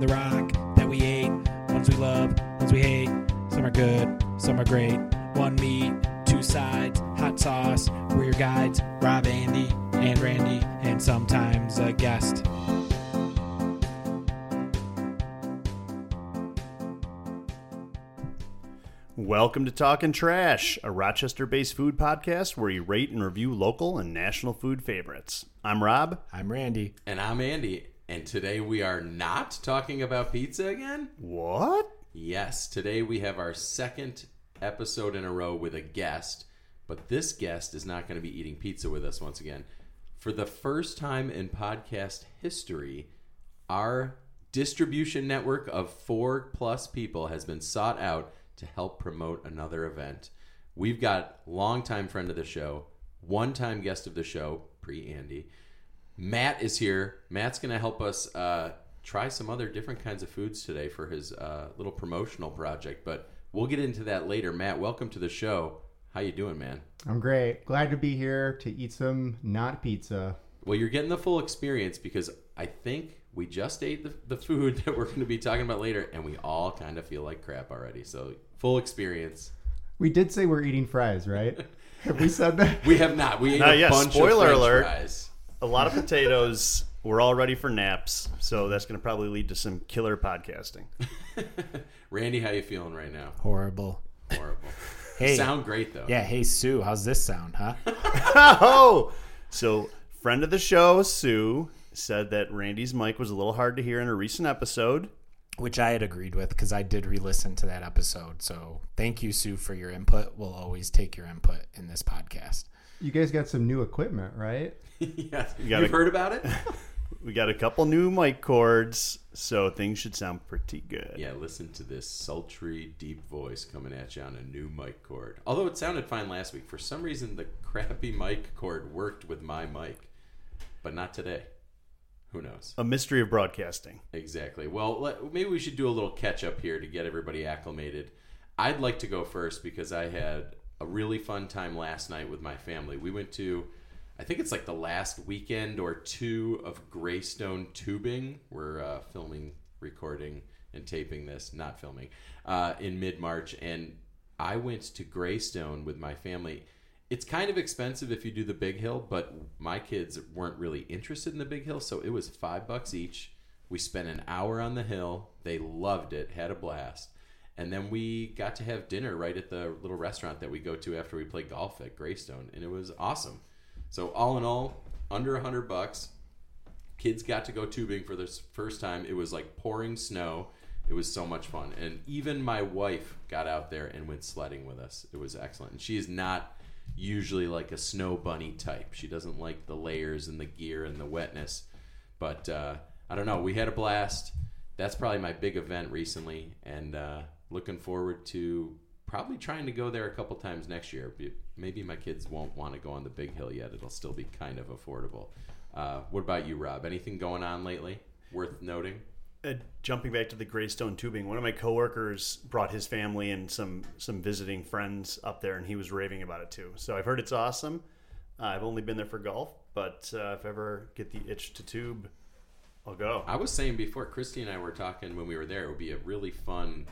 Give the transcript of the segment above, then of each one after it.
from the rock that we ate. Ones we love, ones we hate. Some are good, some are great. One meat, two sides, hot sauce. We're your guides, Rob, Andy, and Randy, and sometimes a guest. Welcome to Talking Trash, a Rochester based food podcast where you rate and review local and national food favorites. I'm Rob. I'm Randy. And I'm Andy. And today we are not talking about pizza again? What? Yes, today we have our second episode in a row with a guest, but this guest is not going to be eating pizza with us once again. For the first time in podcast history, our distribution network of four plus people has been sought out to help promote another event. We've got longtime friend of the show, one time guest of the show, pre Andy. Matt is here. Matt's going to help us uh, try some other different kinds of foods today for his uh, little promotional project, but we'll get into that later. Matt, welcome to the show. How you doing, man? I'm great. Glad to be here to eat some not pizza. Well, you're getting the full experience because I think we just ate the, the food that we're going to be talking about later, and we all kind of feel like crap already. So, full experience. We did say we're eating fries, right? Have we said that? We have not. We ate Not a yet. bunch Spoiler of French alert. fries. A lot of potatoes. We're all ready for naps, so that's going to probably lead to some killer podcasting. Randy, how you feeling right now? Horrible. Horrible. Hey. Sound great though. Yeah, hey Sue, how's this sound, huh? oh! So, friend of the show, Sue, said that Randy's mic was a little hard to hear in a recent episode. Which I had agreed with because I did re listen to that episode. So thank you, Sue, for your input. We'll always take your input in this podcast. You guys got some new equipment, right? Yes. You gotta- have heard about it? We got a couple new mic cords, so things should sound pretty good. yeah, listen to this sultry, deep voice coming at you on a new mic cord. Although it sounded fine last week, for some reason the crappy mic cord worked with my mic, but not today. Who knows? A mystery of broadcasting. Exactly. Well, let, maybe we should do a little catch up here to get everybody acclimated. I'd like to go first because I had a really fun time last night with my family. We went to, I think it's like the last weekend or two of Greystone Tubing. We're uh, filming, recording, and taping this, not filming, uh, in mid March. And I went to Greystone with my family. It's kind of expensive if you do the big hill, but my kids weren't really interested in the big hill, so it was five bucks each. We spent an hour on the hill. They loved it, had a blast. And then we got to have dinner right at the little restaurant that we go to after we play golf at Greystone, and it was awesome. So all in all, under a hundred bucks. Kids got to go tubing for the first time. It was like pouring snow. It was so much fun, and even my wife got out there and went sledding with us. It was excellent. And she is not usually like a snow bunny type. She doesn't like the layers and the gear and the wetness. But uh, I don't know. We had a blast. That's probably my big event recently, and uh, looking forward to probably trying to go there a couple times next year. Be- Maybe my kids won't want to go on the big hill yet. It'll still be kind of affordable. Uh, what about you, Rob? Anything going on lately worth noting? Uh, jumping back to the Greystone tubing, one of my coworkers brought his family and some some visiting friends up there, and he was raving about it too. So I've heard it's awesome. Uh, I've only been there for golf, but uh, if I ever get the itch to tube, I'll go. I was saying before, Christy and I were talking when we were there. It would be a really fun,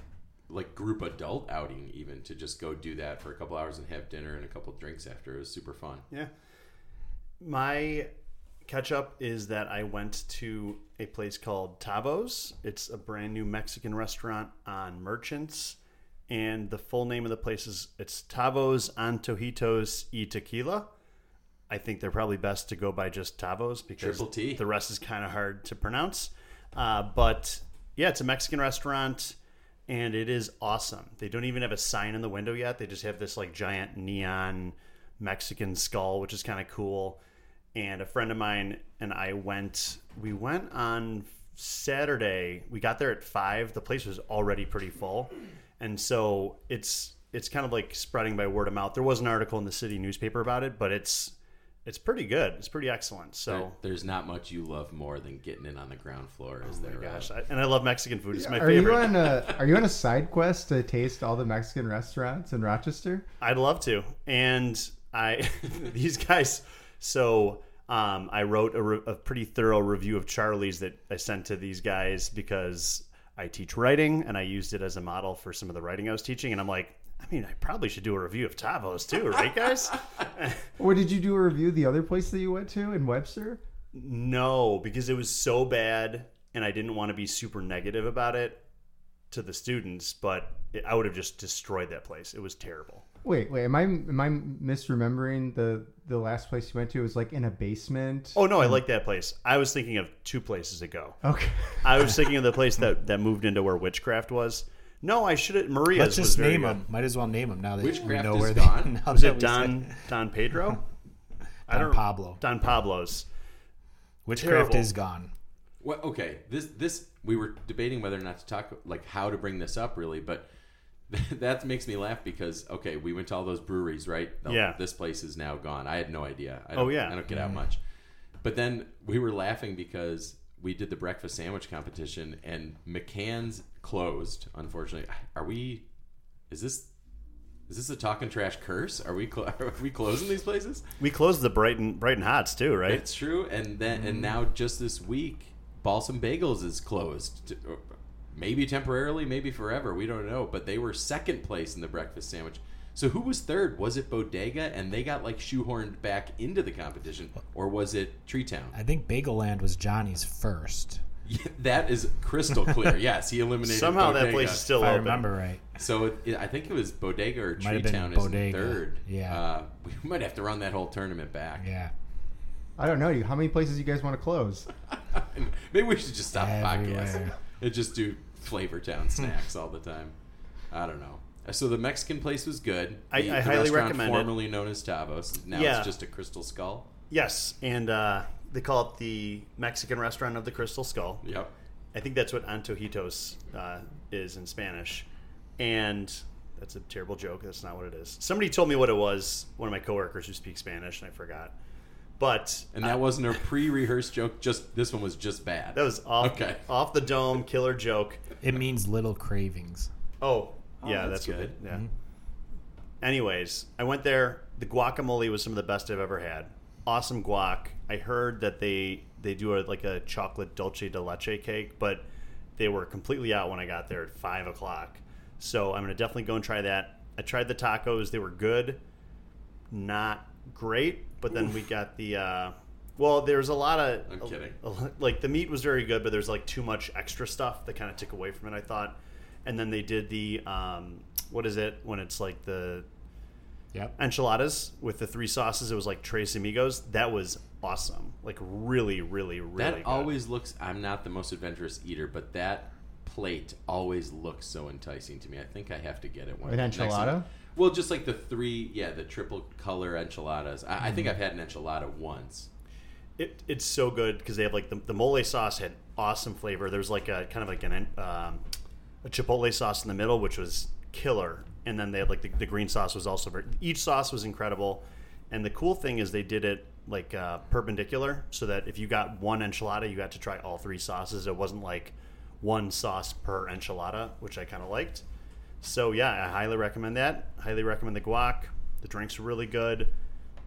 like group adult outing, even to just go do that for a couple hours and have dinner and a couple drinks after. It was super fun. Yeah. My catch up is that I went to a place called Tavos. It's a brand new Mexican restaurant on Merchants. And the full name of the place is it's Tavos Antojitos y Tequila. I think they're probably best to go by just Tavos because the rest is kind of hard to pronounce. Uh, but yeah, it's a Mexican restaurant and it is awesome. They don't even have a sign in the window yet. They just have this like giant neon Mexican skull, which is kind of cool. And a friend of mine and I went. We went on Saturday. We got there at five. The place was already pretty full, and so it's it's kind of like spreading by word of mouth. There was an article in the city newspaper about it, but it's it's pretty good. It's pretty excellent. So. There- there's not much you love more than getting in on the ground floor, is there? Rob? Gosh, I, and I love Mexican food. It's my are favorite. you on a Are you on a side quest to taste all the Mexican restaurants in Rochester? I'd love to. And I these guys so Um, I wrote a, re- a pretty thorough review of Charlie's that I sent to these guys because I teach writing and I used it as a model for some of the writing I was teaching. And I'm like, I mean, I probably should do a review of Tavos too, right, guys? Or did you do a review of the other place that you went to in Webster? no, because it was so bad and I didn't want to be super negative about it to the students, but it, I would have just destroyed that place. It was terrible. Wait, wait, am I am I misremembering the the last place you went to? It was like in a basement. Oh no, I like that place. I was thinking of two places ago. Okay. I was thinking of the place that, that moved into where witchcraft was. No, I should have. Maria's Let's just name good. them. Might as well name them now that we know is where gone? they. Now Was it we Don said- Don Pedro? I Don don't Pablo? Don Pablo's. Witchcraft Terrible. is gone. Well, okay. This this we were debating whether or not to talk like how to bring this up really, but that makes me laugh because okay, we went to all those breweries, right? Oh, Yeah. This place is now gone. I had no idea. I Oh, don't, yeah. I don't get out mm-hmm. much. But then we were laughing because we did the breakfast sandwich competition and McCann's closed. Unfortunately, are we? Is this? Is this a talking trash curse? Are we cl- are we closing these places? We closed the Brighton Brighton Hots too, right? It's true, and then and mm. now just this week, Balsam Bagels is closed. To- Maybe temporarily, maybe forever. We don't know. But they were second place in the breakfast sandwich. So who was third? Was it Bodega, and they got like shoehorned back into the competition, or was it Tree Town? I think Bagel Land was Johnny's first, Yeah, that is crystal clear. yes, he eliminated. Somehow that place is still if I open. remember right. So it, it- I think it was Bodega or Might Tree Town is in Bodega. third. Yeah. uh, we might have to run that whole tournament back. Yeah. I don't know. you. How many places you guys want to close? Maybe we should just stop the podcast and just do Flavor Town snacks all the time. I don't know. So the Mexican place was good. I- The- I the highly restaurant recommend it. Formerly known as Tavos. Now Yeah. it's just a Crystal Skull. Yes, and uh, they call it the Mexican restaurant of the Crystal Skull. Yep. I think that's what Antojitos uh, is in Spanish. And that's a terrible joke. That's not what it is. Somebody told me what it was, one of my coworkers who speaks Spanish, and I forgot. But And that wasn't a pre-rehearsed joke. Just this one was just bad. that was off, Okay. off the dome, killer joke. It means little cravings. Oh, yeah, that's that's, good. good. Yeah. Anyways, I went there. The guacamole was some of the best I've ever had. Awesome guac. I heard that they they do a, like a chocolate dulce de leche cake, but they were completely out when I got there at five o'clock. So I'm gonna definitely go and try that. I tried the tacos; they were good, not great. But then we got the uh, well. There's a lot of I'm kidding. like the meat was very good, but there's like too much extra stuff that kind of took away from it. I thought, and then they did the um, what is it when it's like the Yep. enchiladas with the three sauces. It was like Tres Amigos. That was awesome. Like really, really, really. that good. always looks. I'm not the most adventurous eater, but that plate always looks so enticing to me. I think I have to get it one An next time. enchilada? Well, just like the three, yeah, the triple color enchiladas. I, I Mm-hmm. think I've had an enchilada once. It, it's so good because they have like the, the mole sauce had awesome flavor. There's like a kind of like an um, a chipotle sauce in the middle, which was killer, and then they had like the, the green sauce was also very. Each sauce was incredible, and the cool thing is they did it like uh, perpendicular, so that if you got one enchilada, you got to try all three sauces. It wasn't like one sauce per enchilada, which I kind of liked. So yeah, I highly recommend that. Highly recommend the guac. The drinks are really good.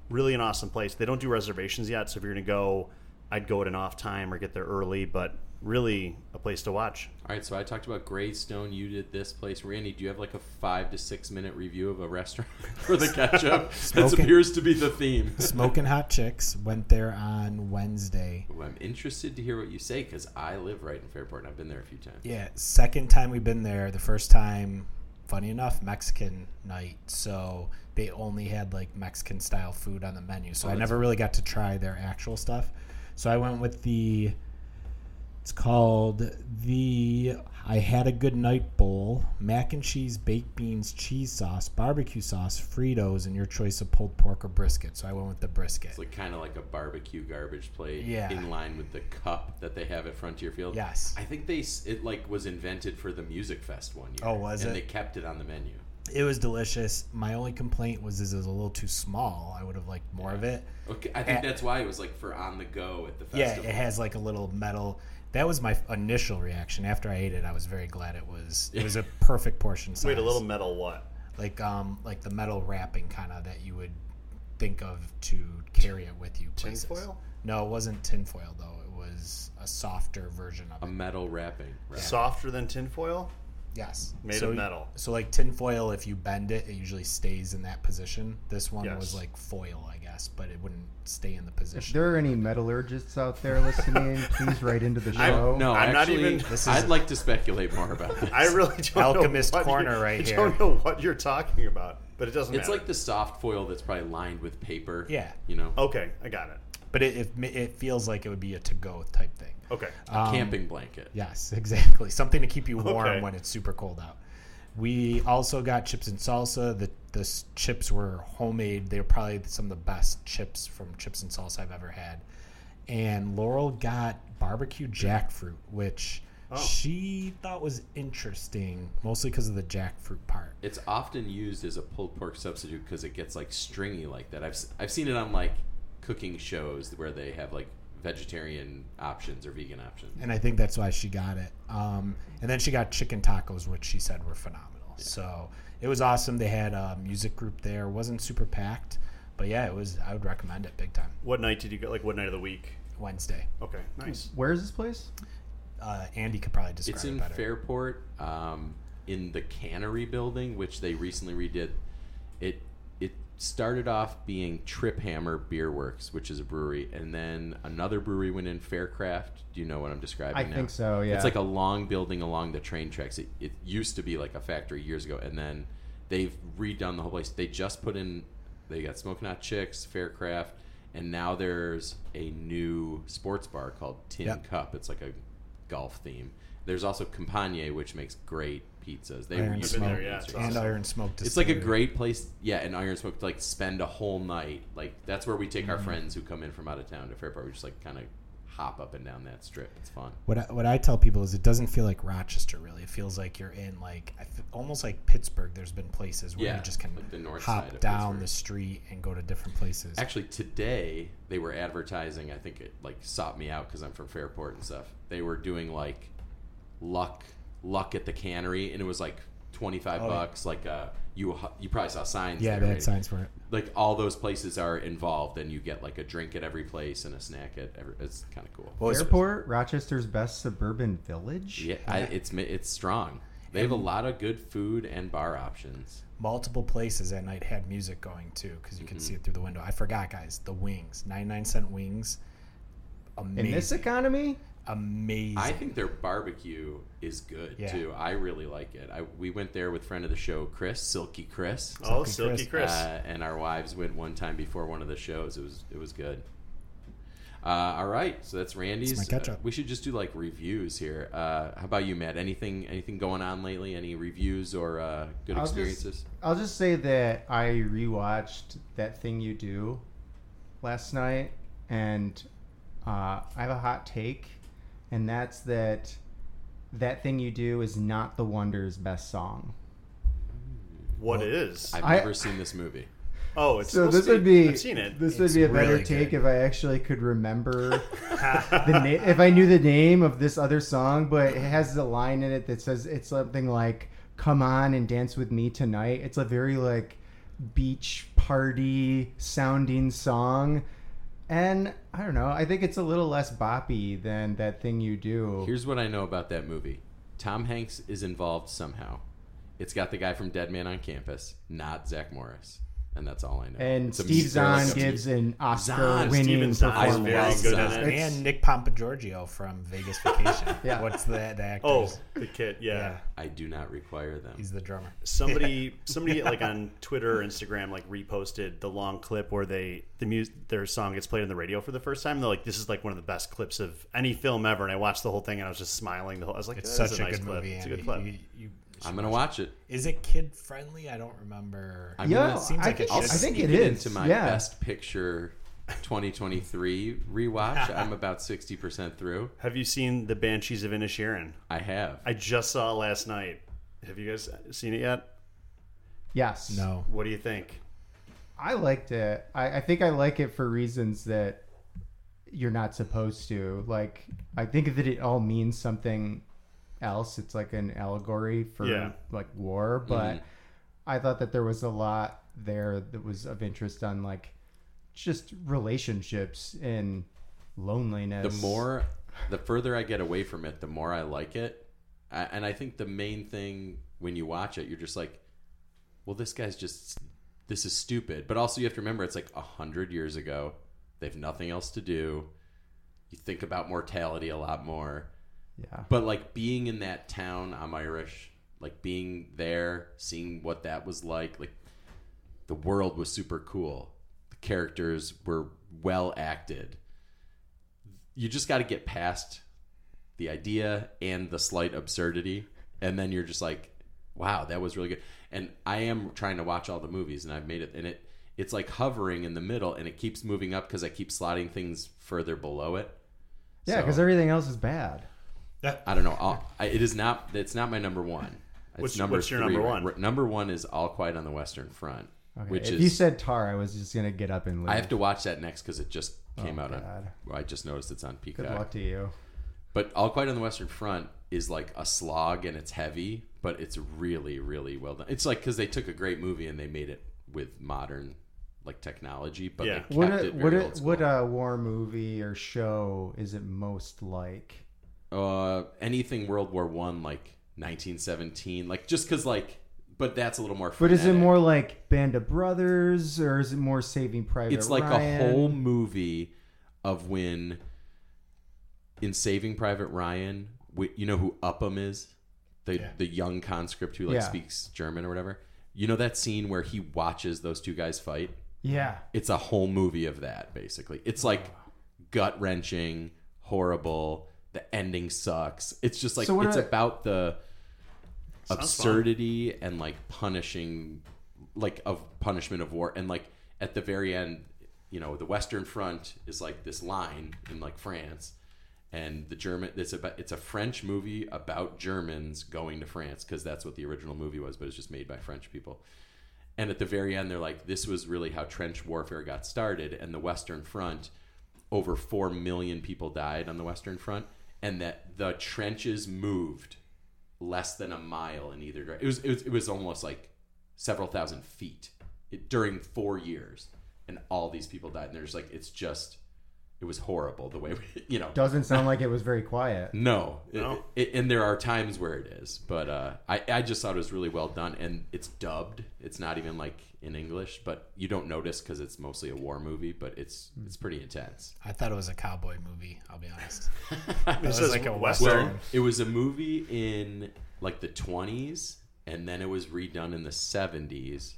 Really an awesome place. They don't do reservations yet, so if you're gonna go, I'd go at an off time or get there early. But really, a place to watch. All right, so I talked about Greystone. You did this place. Randy, do you have like a five to six minute review of a restaurant for the ketchup? that Smoking. appears to be the theme. Smoking Hot Chicks went there on Wednesday. Ooh, I'm interested to hear what you say because I live right in Fairport and I've been there a few times. Yeah, second time we've been there. The first time, funny enough, Mexican night. So they only had like Mexican style food on the menu. So Oh, I that's never really got to try their actual stuff. So I went with the. It's called the I had a good night bowl, mac and cheese, baked beans, cheese sauce, barbecue sauce, Fritos, and your choice of pulled pork or brisket. So I went with the brisket. It's like kind of like a barbecue garbage plate Yeah. in line with the cup that they have at Frontier Field. Yes. I think they it like was invented for the Music Fest one year. Oh, was and it? they kept it on the menu. It was delicious. My only complaint was is it was a little too small. I would have liked more of it. Okay, I think Eh. that's why it was like for on the go at the festival. Yeah, festival. it has like a little metal. That was my initial reaction. After I ate it, I was very glad it was. It was a perfect portion size. Wait, a little metal what? like um like the metal wrapping kind of that you would think of to carry it with you. Places. Tinfoil? No, it wasn't tinfoil though. It was a softer version of A it. metal wrapping. Right? Softer than tinfoil? Yes, Made so, of metal. So like tinfoil, if you bend it, it usually stays in that position. This one Yes. was like foil, I guess, but it wouldn't stay in the If position. there are any metallurgists out there listening, please write into the I'm- show. No, I'm not even- This is- I'd like to speculate more about this. I really don't Alchemist know what corner you- right I here. don't know what you're talking about, but it doesn't matter. It's matter. like the soft foil that's probably lined with paper. Yeah. You know, Okay, I got it. but it, it it feels like it would be a to go type thing. Okay. a Um, camping blanket. Yes, exactly. Something to keep you warm Okay. when it's super cold out. We also got chips and salsa. The the chips were homemade. They were probably some of the best chips from chips and salsa I've ever had. And Laurel got barbecue jackfruit, which Oh. she thought was interesting, mostly because of the jackfruit part. It's often used as a pulled pork substitute because it gets like stringy like that. I've s- I've seen it on like cooking shows where they have like vegetarian options or vegan options. and I think that's why she got it. Um, and then she got chicken tacos, which she said were phenomenal. So it was awesome. They had a music group there. wasn't super packed, but yeah, it was. I would recommend it big time. What night did you go? Like, what night of the week? Wednesday. Okay, nice. Where is this place? Uh, Andy could probably describe It's in it better. Fairport, um, in the Cannery building, which they recently redid. Started off being Triphammer Bierwerks, which is a brewery, and then another brewery went in Faircraft. Do you know what I'm describing? I now? think so, yeah. It's like a long building along the train tracks. It, it used to be like a factory years ago, and then they've redone the whole place. They just put in. They got Smoking Hot Chicks, Faircraft, and now there's a new sports bar called Tin Yep. Cup. It's like a golf theme. There's also Campagne, which makes great pizzas. They Iron used to been Smoke there, yeah, and. Iron Smoke. It's like a great place, yeah, and Iron Smoke to like spend a whole night. Like that's where we take our mm-hmm. friends who come in from out of town to Fairport. We just like kind of hop up and down that strip. It's fun. What I, what I tell people is it doesn't feel like Rochester really. It feels like you're in like almost like Pittsburgh. There's been places where Yeah, you just can like the north hop side of down Pittsburgh. the street and go to different places. Actually, today they were advertising. I think it like sought me out because I'm from Fairport and stuff. They were doing like luck, luck at the cannery, and it was like twenty five Oh, yeah. bucks. Like uh, you you probably saw signs. yeah, there, they had right? signs for it. Like all those places are involved, and you get like a drink at every place and a snack at every. It's kind of cool. What was- Fairport, Rochester's best suburban village. Yeah, I, it's it's strong. They have a lot of good food and bar options. multiple places at night had music going too because you can Mm-hmm. see it through the window. I forgot, guys. The wings, ninety nine cent wings, amazing, In this economy, amazing. I think their barbecue is good Yeah. too. I really like it. I, we went there with friend of the show, Chris, Silky Chris, Oh, Silky Silky Chris. Chris. uh, and our wives went one time before one of the shows. It was it was good. Uh, all right, so that's Randy's. That's my ketchup. Uh, we should just do like reviews here. Uh, how about you, Matt? Anything anything going on lately? Any reviews or uh, good I'll just- experiences? I'll just say that I rewatched that thing you do last night, and uh, I have a hot take, and that's that that thing you do is not the Wonder's best song. what What is? I've I- never seen this movie. oh, it's So this to would be I've seen it. this would be a better really take good. if I actually could remember the name if I knew the name of this other song, but it has a line in it that says it's something like "Come on and dance with me tonight." It's a very like beach party sounding song, and I don't know. I think it's a little less boppy than that thing you do. Here's what I know about that movie. Tom Hanks is involved somehow. It's got the guy from Dead Man on Campus, not Zack Morris, and that's all I know. and It's a Steve Sterling- Zahn gives an Oscar-winning Steven Zahn is performance. good at it. And Nick Papagiorgio from Vegas Vacation. Yeah. what's the the actor? Oh, the kid. Yeah. yeah, I do not require them. he's the drummer. Somebody, somebody like on Twitter or Instagram, like reposted the long clip where they the music their song gets played on the radio for the first time. They're like, "This is like one of the best clips of any film ever." And I watched the whole thing and I was just smiling. The whole I was like, It's such a, a, nice good clip. movie. It's a good clip." You- you I'm gonna watch it. Is it kid friendly? I don't remember. I'm Yeah, gonna, seems I like it think, I'll should I think it is. into my yeah. best picture 2023 rewatch. I'm about 60% through. Have you seen the Banshees of Inisherin? I have. I just saw it last night. Have you guys seen it yet? Yes. No. What do you think? I liked it. I, I think I like it for reasons that you're not supposed to. Like, I think that it all means something else. It's like an allegory for Yeah. like war, but Mhm. I thought that there was a lot there that was of interest on like just relationships and loneliness. the more the further i get away from it the more i like it I, and i think the main thing when you watch it you're just like well this guy's just this is stupid but also you have to remember it's like a hundred years ago they have nothing else to do you think about mortality a lot more yeah. but like being in that town i'm irish like being there seeing what that was like like the world was super cool the characters were well acted you just got to get past the idea and the slight absurdity and then you're just like wow that was really good and i am trying to watch all the movies and i've made it and it it's like hovering in the middle and it keeps moving up because i keep slotting things further below it Yeah, So- because everything else is bad. I don't know. I'll, I, it is not. It's not my number one. It's What's- number what's your three, number one? R- Number one is All Quiet on the Western Front, Okay. which if is you said Tar, I was just gonna get up and leave. I have to watch that next because it just oh, came Oh, out on. God. Well, I just noticed it's on Peacock. Good luck to you. But All Quiet on the Western Front is like a slog and it's heavy, but it's really, really well done. It's like because they took a great movie and they made it with modern like technology, but Yeah. they kept What it a, very what a, school. what a war movie or show is it most like? Uh, anything World War One, like 1917, like just because like, but that's a little more. But is it more like Band of Brothers or is it more Saving Private it's like Ryan? a whole movie of when in Saving Private Ryan, you know who Upham is, the Yeah. the young conscript who like Yeah. speaks German or whatever. You know that scene where he watches those two guys fight. Yeah. It's a whole movie of that basically. It's like gut wrenching, horrible. The ending sucks. It's just like So it's are- about the Sounds fun. absurdity and like punishing like of punishment of war and like at the very end you know the western front is like this line in like france and the german it's about it's a french movie about germans going to france because that's what the original movie was but it's just made by french people and at the very end they're like this was really how trench warfare got started and the western front over 4 million people died on the western front and that the trenches moved less than a mile in either direction. It was, it was it was almost like several thousand feet it, during four years, and all these people died. And there's like it's just it was horrible the way we, you know. Doesn't sound like it was very quiet. No, No. It- it- and there are times where it is, but uh, I I just thought it was really well done, and it's dubbed. It's not even like in English, but you don't notice because it's mostly a war movie, but it's it's pretty intense. I thought it was a cowboy movie. I'll be honest. It was is like a Western. western. Well, it was a movie in like the 20s, and then it was redone in the 70s.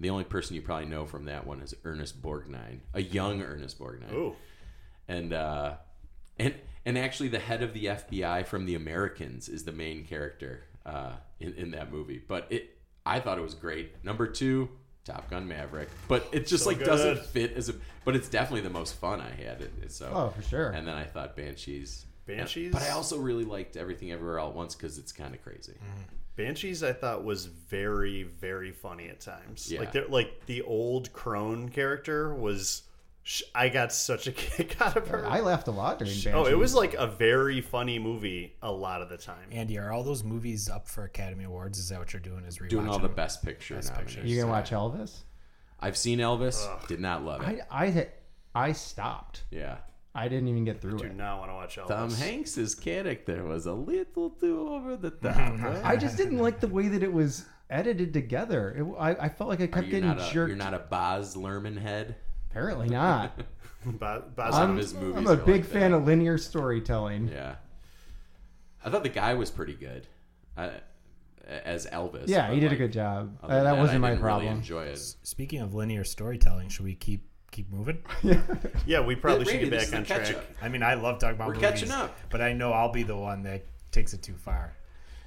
The only person you probably know from that one is Ernest Borgnine, a young Ernest Borgnine, Ooh. And uh, and and actually the head of the FBI from The Americans is the main character uh, in in that movie. But it, I thought it was great. Number two. Top Gun Maverick, but it just So like doesn't fit as a. But it's definitely the most fun I had. It, it- so Oh, for sure. and then I thought Banshees. Banshees? But I also really liked Everything Everywhere All at Once because it's kind of crazy. Banshees, I thought was very, very funny at times. Yeah. Like, they're- like the old Crone character was. Sh- I got such a kick out of her. I laughed a lot during Banshees. oh, it was like a very funny movie a lot of the time. Andy, are all those movies up for Academy Awards? Is that what you're doing? Is rewatching? Doing all the Best Picture Best nominees. You gonna watch Elvis? I've seen Elvis. Did not love it. I I I stopped. yeah. I didn't even get through Do it. Do not want to watch Elvis. Tom Hanks's character was a little too over the top. I just didn't like the way that it was edited together. It, I, I felt like I kept getting not a, jerked. you're not a Baz Luhrmann head. Apparently not. Ba- Baz- I'm, his movies I'm a big like fan that. of linear storytelling. Yeah. I thought the guy was pretty good uh, as Elvis. Yeah, he did a good job. Uh, than that wasn't my didn't really problem. enjoy it. Speaking of linear storytelling, should we keep keep moving? yeah, we probably Yeah, should Randy, get back on track. catch-up. I mean, I love talking about We're movies, catching up. but I know I'll be the one that takes it too far.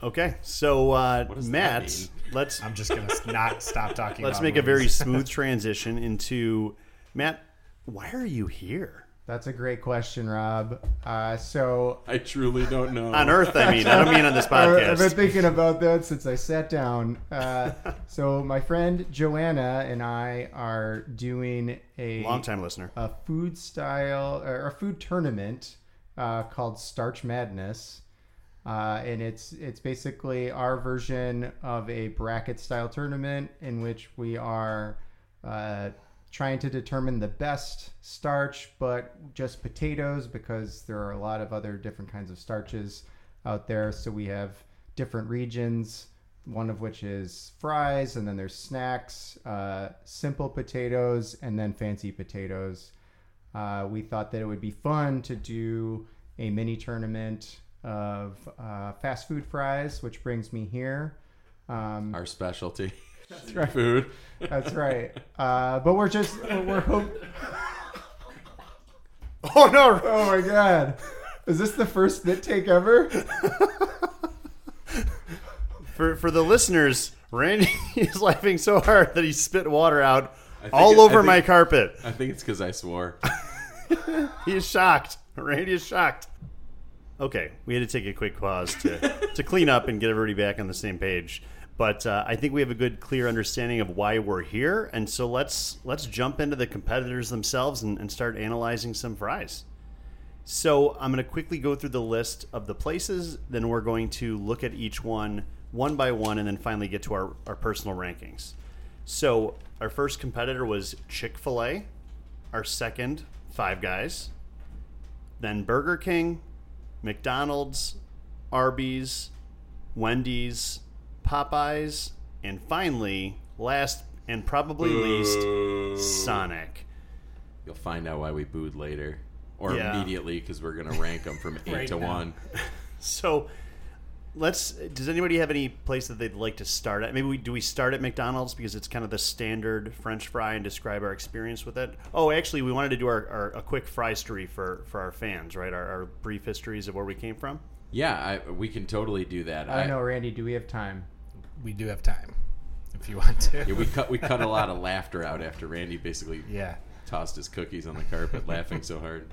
Okay, so uh, What does that Matt, let's I'm just gonna not stop talking. let's about make a very smooth transition into Matt. Why are you here That's a great question, Rob. Uh, so I truly don't know. on Earth? I mean, I don't mean on this podcast. I've been thinking about that since I sat down. Uh, so my friend Joanna and I are doing a Long time listener. a food style or a food tournament uh, called Starch Madness, uh, and it's it's basically our version of a bracket style tournament in which we are uh, trying to determine the best starch, but just potatoes because there are a lot of other different kinds of starches out there. So we have different regions, one of which is fries, and then there's snacks, uh, simple potatoes, and then fancy potatoes. Uh, we thought that it would be fun to do a mini tournament of uh, fast food fries, which brings me here. Um, Our specialty. that's right. Food. That's right. Uh, but we're just we're, hope- Oh no! Oh my god. Is this the first spit take ever? For for the listeners, Randy is laughing so hard that he spit water out all it- over think- my carpet. I think it's because I swore. He is shocked. Randy is shocked. Okay, we had to take a quick pause to, to clean up and get everybody back on the same page. But uh, I think we have a good, clear understanding of why we're here, and so let's let's jump into the competitors themselves and, and start analyzing some fries. So I'm going to quickly go through the list of the places. Then we're going to look at each one one by one, and then finally get to our, our personal rankings. So our first competitor was Chick Fil A. Our second, Five Guys. Then Burger King, McDonald's, Arby's, Wendy's, Popeyes, and finally, last and probably least, Sonic. You'll find out why we booed later. Or Yeah. immediately because we're going to rank them from 8 Right to now. 1. So let's. Does anybody have any place that they'd like to start at? Maybe we do we start at McDonald's because it's kind of the standard French fry and describe our experience with it. Oh, actually, we wanted to do our, our a quick fry story for for our fans, right? Our, our brief histories of where we came from. Yeah, I, we can totally do that. I don't know, Randy. Do we have time? We do have time if you want to. Yeah, we cut we cut a lot of laughter out after Randy basically Yeah. tossed his cookies on the carpet, laughing so hard.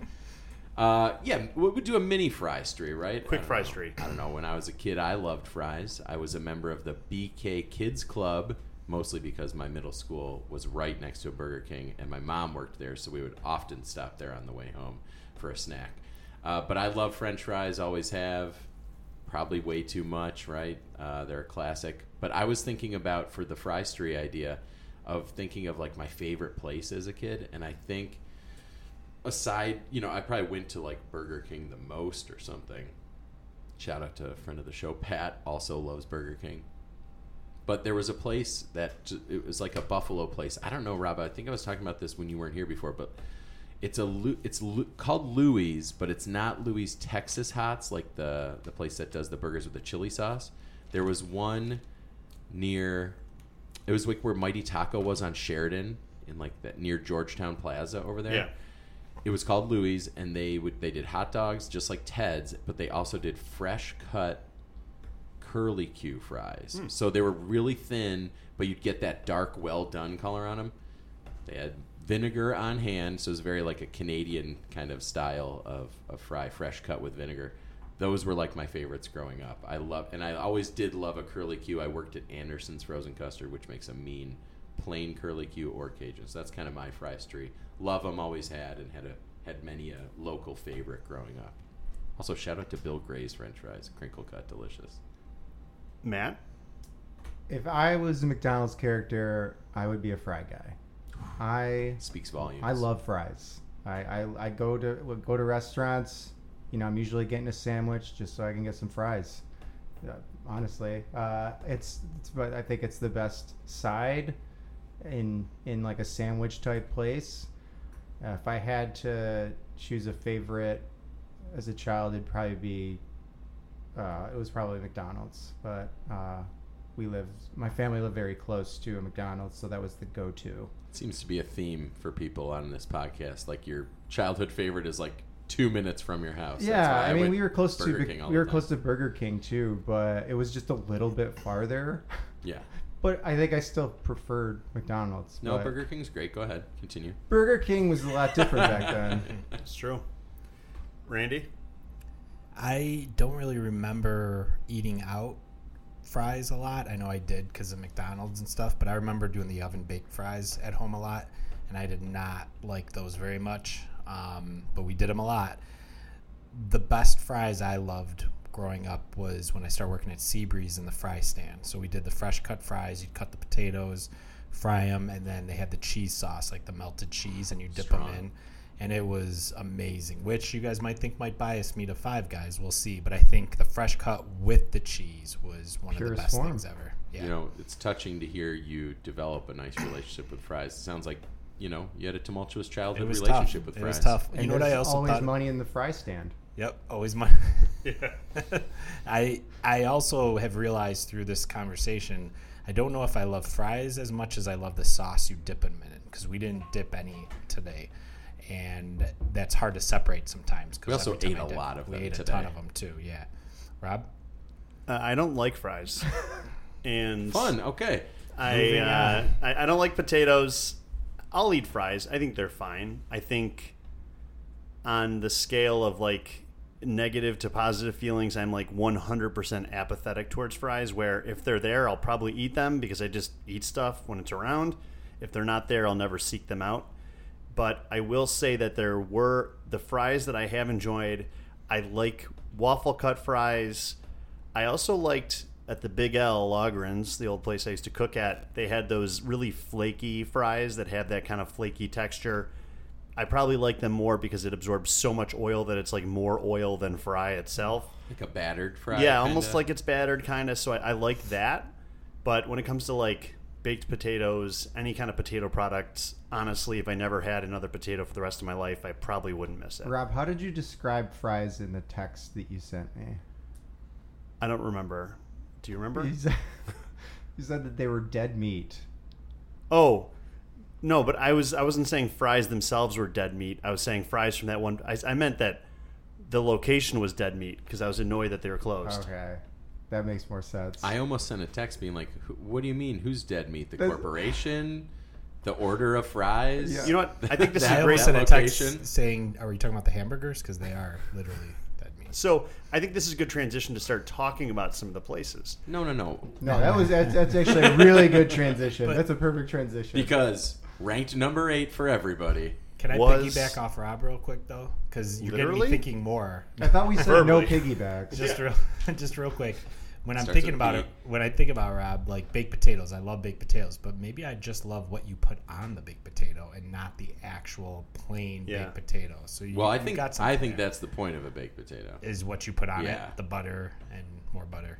Uh, yeah, we would do a mini fry story, right? Quick fry know. story. I don't know. When I was a kid, I loved fries. I was a member of the BK Kids Club, mostly because my middle school was right next to a Burger King, and my mom worked there, so we would often stop there on the way home for a snack. Uh, but I love French fries, always have. Probably way too much, right? Uh, they're a classic. But I was thinking about for the fry story idea of thinking of like my favorite place as a kid, and I think aside, you know, I probably went to like Burger King the most or something. Shout out to a friend of the show, Pat, also loves Burger King. But there was a place that it was like a Buffalo place. I don't know, Rob. I think I was talking about this when you weren't here before, but it's a it's called Louis, but it's not Louis Texas Hots like the the place that does the burgers with the chili sauce. There was one near it was like where Mighty Taco was on Sheridan in like that near Georgetown Plaza over there. Yeah. It was called Louis, and they would they did hot dogs just like Ted's, but they also did fresh cut curly Q fries. Hmm. So they were really thin, but you'd get that dark, well done color on them. They had vinegar on hand, so it was very like a Canadian kind of style of, of fry, fresh cut with vinegar. Those were like my favorites growing up. I love, and I always did love a curly Q. I worked at Anderson's Frozen Custard, which makes a mean plain curly Q or Cajun. So that's kind of my fry street. Love them, always had, and had a had many a local favorite growing up. Also, shout out to Bill Gray's French fries, crinkle cut, delicious. Matt, If I was a McDonald's character, I would be a fry guy. I Speaks volumes. I love fries. I, I, I go to go to restaurants. You know, I'm usually getting a sandwich just so I can get some fries. Honestly, uh, it's, it's but I think it's the best side in in like a sandwich type place. Uh, if I had to choose a favorite as a child, it'd probably be uh, it was probably McDonald's, but uh, we lived my family lived very close to a McDonald's, so that was the go-to. Seems to be a theme for people on this podcast. Like your childhood favorite is like two minutes from your house. Yeah, why I mean we were close Burger to King we were time. close to Burger King too, but it was just a little bit farther. Yeah. But I think I still preferred McDonald's. No, Burger King's great. Go ahead, continue. Burger King was a lot different back then. it's true. Randy, I don't really remember eating out fries a lot. I know I did because of McDonald's and stuff, but I remember doing the oven baked fries at home a lot, and I did not like those very much. Um, but we did them a lot. The best fries I loved growing up was when I started working at Seabreeze in the fry stand. So we did the fresh cut fries. You'd cut the potatoes, fry them, and then they had the cheese sauce, like the melted cheese, and you dip Strong. them in. And it was amazing, which you guys might think might bias me to Five Guys. We'll see, but I think the fresh cut with the cheese was one of the best form. things ever. Yeah, You know, it's touching to hear you develop a nice relationship with fries. It sounds like you know you had a tumultuous childhood relationship tough. with It fries. was tough. And you know what I also always thought? money in the fry stand. Yep, always my. I I also have realized through this conversation, I don't know if I love fries as much as I love the sauce you dip them in because we didn't dip any today, and that's hard to separate sometimes. 'cause We also every time ate a dip- lot of we them ate a ton of them too. Yeah, Rob. Uh, I don't like fries, and Fun. Okay. I, uh. I I don't like potatoes. I'll eat fries. I think they're fine. I think on the scale of like negative to positive feelings, I'm like 100% apathetic towards fries. Where if they're there, I'll probably eat them because I just eat stuff when it's around. If they're not there, I'll never seek them out. But I will say that there were the fries that I have enjoyed. I like waffle cut fries. I also liked at the Big L Logrins, the old place I used to cook at. They had those really flaky fries that have that kind of flaky texture. I probably like them more because it absorbs so much oil that it's like more oil than fry itself. Like a battered fry. yeah, kinda. almost like it's battered, kind of. So I, I like that. But when it comes to like baked potatoes, any kind of potato products, honestly, if I never had another potato for the rest of my life, I probably wouldn't miss it. Rob, how did you describe fries in the text that you sent me? I don't remember. Do you remember? He said, you said that they were dead meat. Oh, no, but I was I wasn't saying fries themselves were dead meat. I was saying fries from that one. I, I meant that the location was dead meat because I was annoyed that they were closed. Okay, that makes more sense. I almost sent a text being like, "What do you mean? Who's dead meat? The That's- corporation? The order of fries? Yeah. You know what? I think this is I a almost great sent a text location. saying, "Are we talking about the hamburgers? Because they are literally dead meat." So I think this is a good transition to start talking about some of the places. No, no, no. no, that was that's, that's actually a really good transition. that's a perfect transition. Because ranked number eight for everybody. Can I Was- piggyback off Rob real quick though? Because you're getting Literally? me thinking more. I thought we said no Verbally. piggybacks. just real, just real quick. When I'm thinking about B. it, when I think about Rob, like baked potatoes, I love baked potatoes, but maybe I just love what you put on the baked potato and not the actual plain Yeah. baked potato. So you, Well, I you've think got I think there. that's the point of a baked potato. is what you put on Yeah. it, the butter and more butter.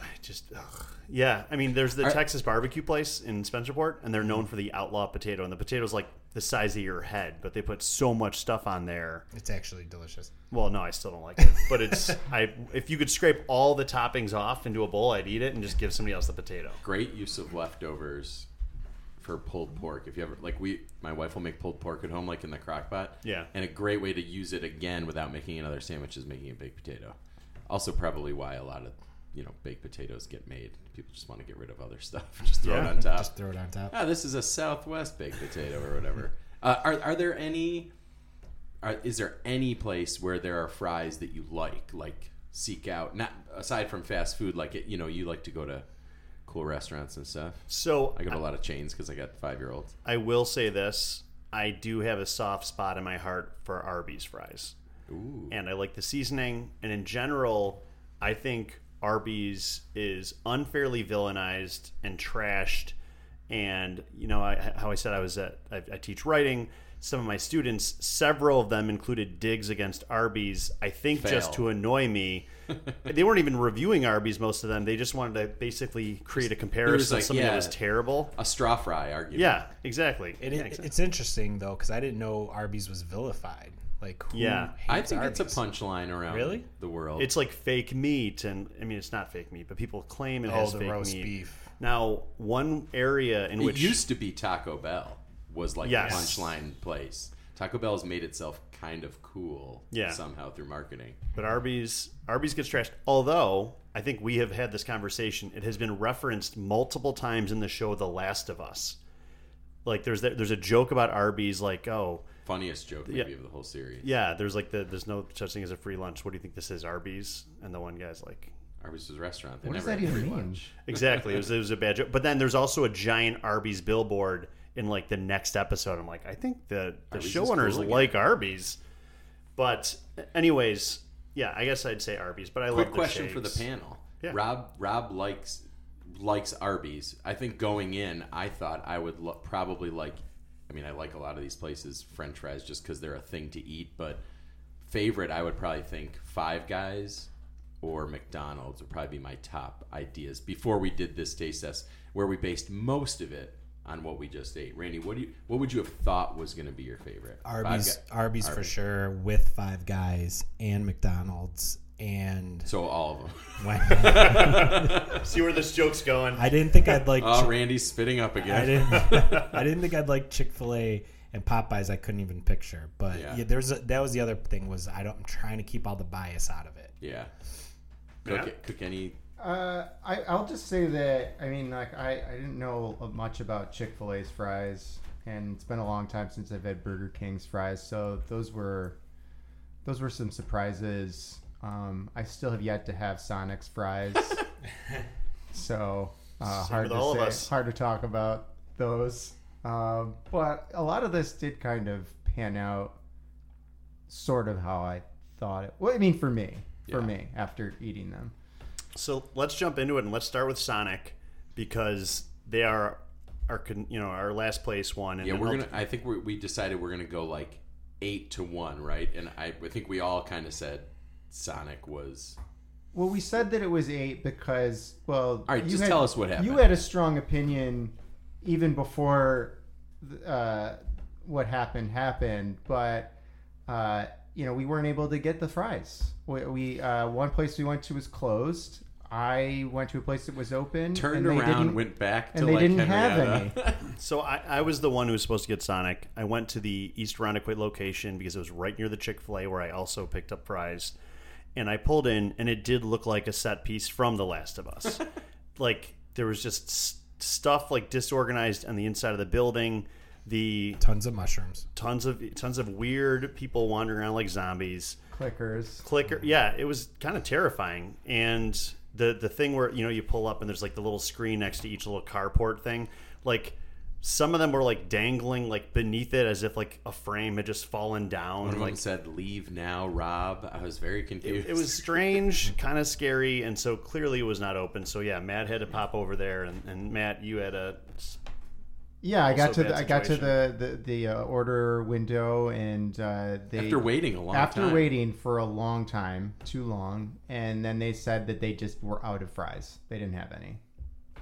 I just, ugh. yeah. I mean, there's the Are- Texas barbecue place in Spencerport, and they're known mm-hmm. for the outlaw potato, and the potato's like the size of your head, but they put so much stuff on there. It's actually delicious. Well, no, I still don't like it, but it's I. If you could scrape all the toppings off into a bowl, I'd eat it and just give somebody else the potato. Great use of leftovers for pulled pork. If you ever like we my wife will make pulled pork at home like in the crock pot. Yeah. And a great way to use it again without making another sandwich is making a baked potato. Also probably why a lot of you know, baked potatoes get made. People just want to get rid of other stuff. Just throw it on top. Just throw it on top. ah, this is a Southwest baked potato or whatever. Uh, are are there any? Are, is there any place where there are fries that you like, like seek out? Not aside from fast food, like it, you know, you like to go to cool restaurants and stuff. So I go to a lot of chains because I got five year olds. I will say this: I do have a soft spot in my heart for Arby's fries. Ooh, and I like the seasoning. And in general, I think Arby's is unfairly villainized and trashed. And you know, I, how I said I was at, I, I teach writing. Some of my students, several of them included digs against Arby's. I think just to annoy me. they weren't even reviewing Arby's. Most of them, they just wanted to basically create a comparison like, of something that was terrible. a straw fry argument. Yeah, exactly. It, Yeah, exactly. It's interesting though because I didn't know Arby's was vilified. Like, who Yeah. I hates think it's a punchline around Really? the world. It's like fake meat, and I mean, it's not fake meat, but people claim it Oh, has the fake roast meat. beef. Now, one area in it which used to be Taco Bell was like Yes. the punchline place. Taco Bell has made itself kind of cool Yeah. somehow through marketing. but Arby's Arby's gets trashed. Although I think we have had this conversation, it has been referenced multiple times in the show The Last of Us. Like there's that, there's a joke about Arby's, like oh Funniest joke maybe Yeah. of the whole series. yeah, there's like the there's no such thing as a free lunch. What do you think this is, Arby's? And the one guy's like, Arby's was a restaurant. They What does that had even free mean? lunch. exactly. It was, it was a bad joke. But then there's also a giant Arby's billboard in like the next episode. I'm like, I think the the Arby's show is owners cool like Arby's. But anyways, yeah, I guess I'd say Arby's. But I Quick love the question for the panel. Yeah. Rob Rob likes likes Arby's. I think going in, I thought I would lo- probably like. I mean, I like a lot of these places French fries just because they're a thing to eat. But favorite, I would probably think Five Guys or McDonald's would probably be my top ideas before we did this taste test, where we based most of it on what we just ate. Randy, what do you what would you have thought was going to be your favorite? Five Arby's, Arby's for sure, with Five Guys and McDonald's. And So all of them. when, See where this joke's going. I didn't think I'd like. Oh, Randy's spitting up again. I didn't. I didn't think I'd like Chick Fil A and Popeyes. I couldn't even picture. But Yeah. yeah, there's a, that was the other thing was I don't. I'm trying to keep all the bias out of it. Yeah. Cook, Yeah. cook any. Uh, I, I'll just say that I mean, like I, I didn't know much about Chick Fil A's fries, and it's been a long time since I've had Burger King's fries. So those were, those were some surprises. Um, I still have yet to have Sonic's fries, so uh, hard to all of say, us. hard to talk about those. Um, but a lot of this did kind of pan out, sort of how I thought it. Well, I mean, for me, for Yeah. me, after eating them. So let's jump into it and let's start with Sonic because they are our you know our last place one. And Yeah, we're I'll- gonna. I think we we decided we're gonna go like eight to one, right? And I, I think we all kind of said Sonic was. Well, we said that it was eight because, well, All right, you just had- tell us what happened. You had a strong opinion even before uh, what happened happened, but uh, you know we weren't able to get the fries. We, we uh, one place we went to was closed. I went to a place that was open. Turned and they around, didn't- went back to and they like didn't have Henrietta. So I, I was the one who was supposed to get Sonic. I went to the East Irondequoit location because it was right near the Chick Fil A where I also picked up fries. And I pulled in, and it did look like a set piece from The Last of Us. like there was just s- stuff like disorganized on the inside of the building. The Tons of mushrooms. tons of tons of weird people wandering around like zombies. clickers. clicker yeah it was kind of terrifying and the the thing where you know you pull up and there's like the little screen next to each little carport thing like some of them were like dangling like beneath it as if like a frame had just fallen down One of like them said, "Leave now, Rob." I was very confused. it, it was strange kind of scary and so clearly it was not open so yeah matt had to pop over there and, and matt you had a Yeah, I got Also to bad the, I got to the the, the uh, order window and uh, they after waiting a long time. after time. waiting for a long time, too long, and then they said that they just were out of fries. They didn't have any,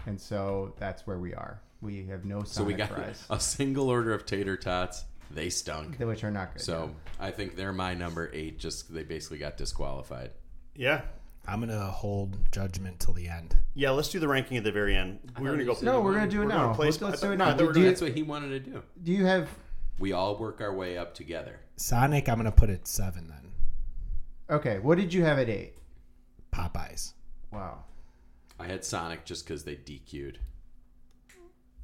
and so that's where we are. We have no Sonic so we got fries, a single order of tater tots. They stunk. which are not good. So I think they're my number eight. Just they basically got disqualified. yeah I'm gonna hold judgment till the end. yeah let's do the ranking at the very end we're gonna go no, we're gonna do it now. Let's, let's do it now. I thought Do, we do were you, That's what he wanted to do. do you have? We all work our way up together. Sonic, I'm gonna put it seven then. Okay, what did you have at eight? Popeyes. Wow. I had Sonic just because they DQ'd.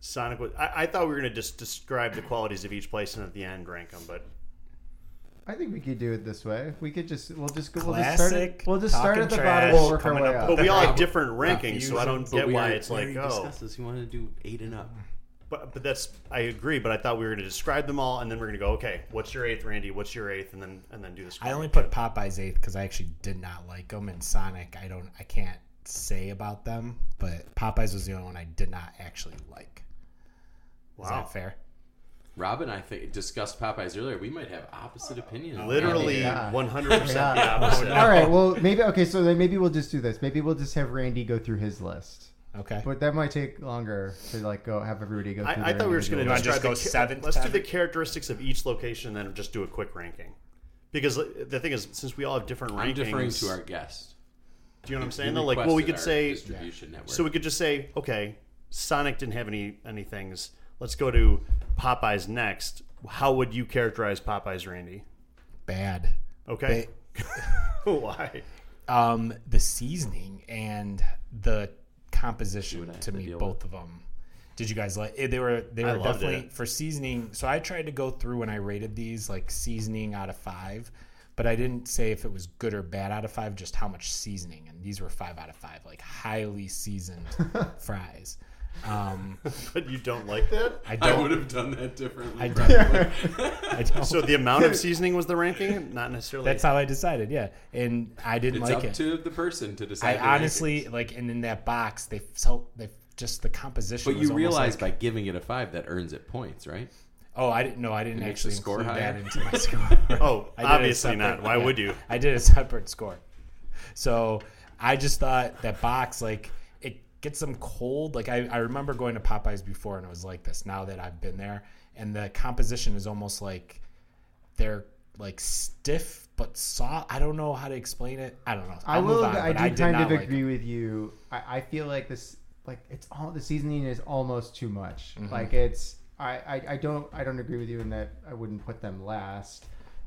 Sonic was. I, I thought we were going to just describe the qualities of each place and at the end rank them, but I think we could do it this way. We could just we'll just go. We'll just start. Classic At, we'll just start talking at the trash bottom and work our way up up. but we all have different rankings, so I don't get we why already- it's like already oh. discussed this. You wanted to do eight and up. But but that's I agree. But I thought we were going to describe them all, and then we're going to go okay. What's your eighth, Randy? What's your eighth, and then and then do this. I only put Popeyes eighth because I actually did not like them, and Sonic I don't I can't say about them, but Popeyes was the only one I did not actually like. Is that fair? Rob and I think discussed Popeyes earlier. We might have opposite oh. opinions. literally one hundred percent the opposite. All right. Well, maybe okay. So then maybe we'll just do this. Maybe we'll just have Randy go through his list. Okay. But that might take longer to like go have everybody go through. I, I thought we were just going to You wanna just go cha- seven, Let's do the characteristics of each location, and then just do a quick ranking. Because the thing is, since we all have different I'm rankings, deferring to our guest. do you know what I'm saying? Though, like, well, we could say distribution network. So we could just say, okay, Sonic didn't have any any things. Let's go to Popeyes next. How would you characterize Popeyes, Randy? Bad. Okay. Why? Um, the seasoning and the composition what to to me, deal both of them. Did you guys like? eh, They were they were definitely it. for seasoning. So I tried to go through when I rated these like seasoning out of five, but I didn't say if it was good or bad out of five. Just how much seasoning, and these were five out of five, like highly seasoned fries. Um, But you don't like that? I I don't. would have done that differently. I don't. I don't. So the amount of seasoning was the ranking, not necessarily. That's how I decided. Yeah, and I didn't it's like up it. to the person to decide. I honestly rankings. like, and in that box, they so they just the composition. But was you almost realize like, by giving it a five, that earns it points, right? oh, I didn't know. I didn't It makes the actually score include higher? that into my score. Oh, I obviously separate- not. Why yeah. would you? I did a separate score. So I just thought that box, like, it some cold. Like, I, I remember going to Popeyes before and it was like this now that I've been there. And the composition is almost like they're like stiff but soft. I don't know how to explain it. I don't know. I I'll move will. on, I do did kind of agree it. with you. I, I feel like this, like it's all the seasoning is almost too much. Mm-hmm. Like it's. I, I, I don't I don't agree with you in that I wouldn't put them last,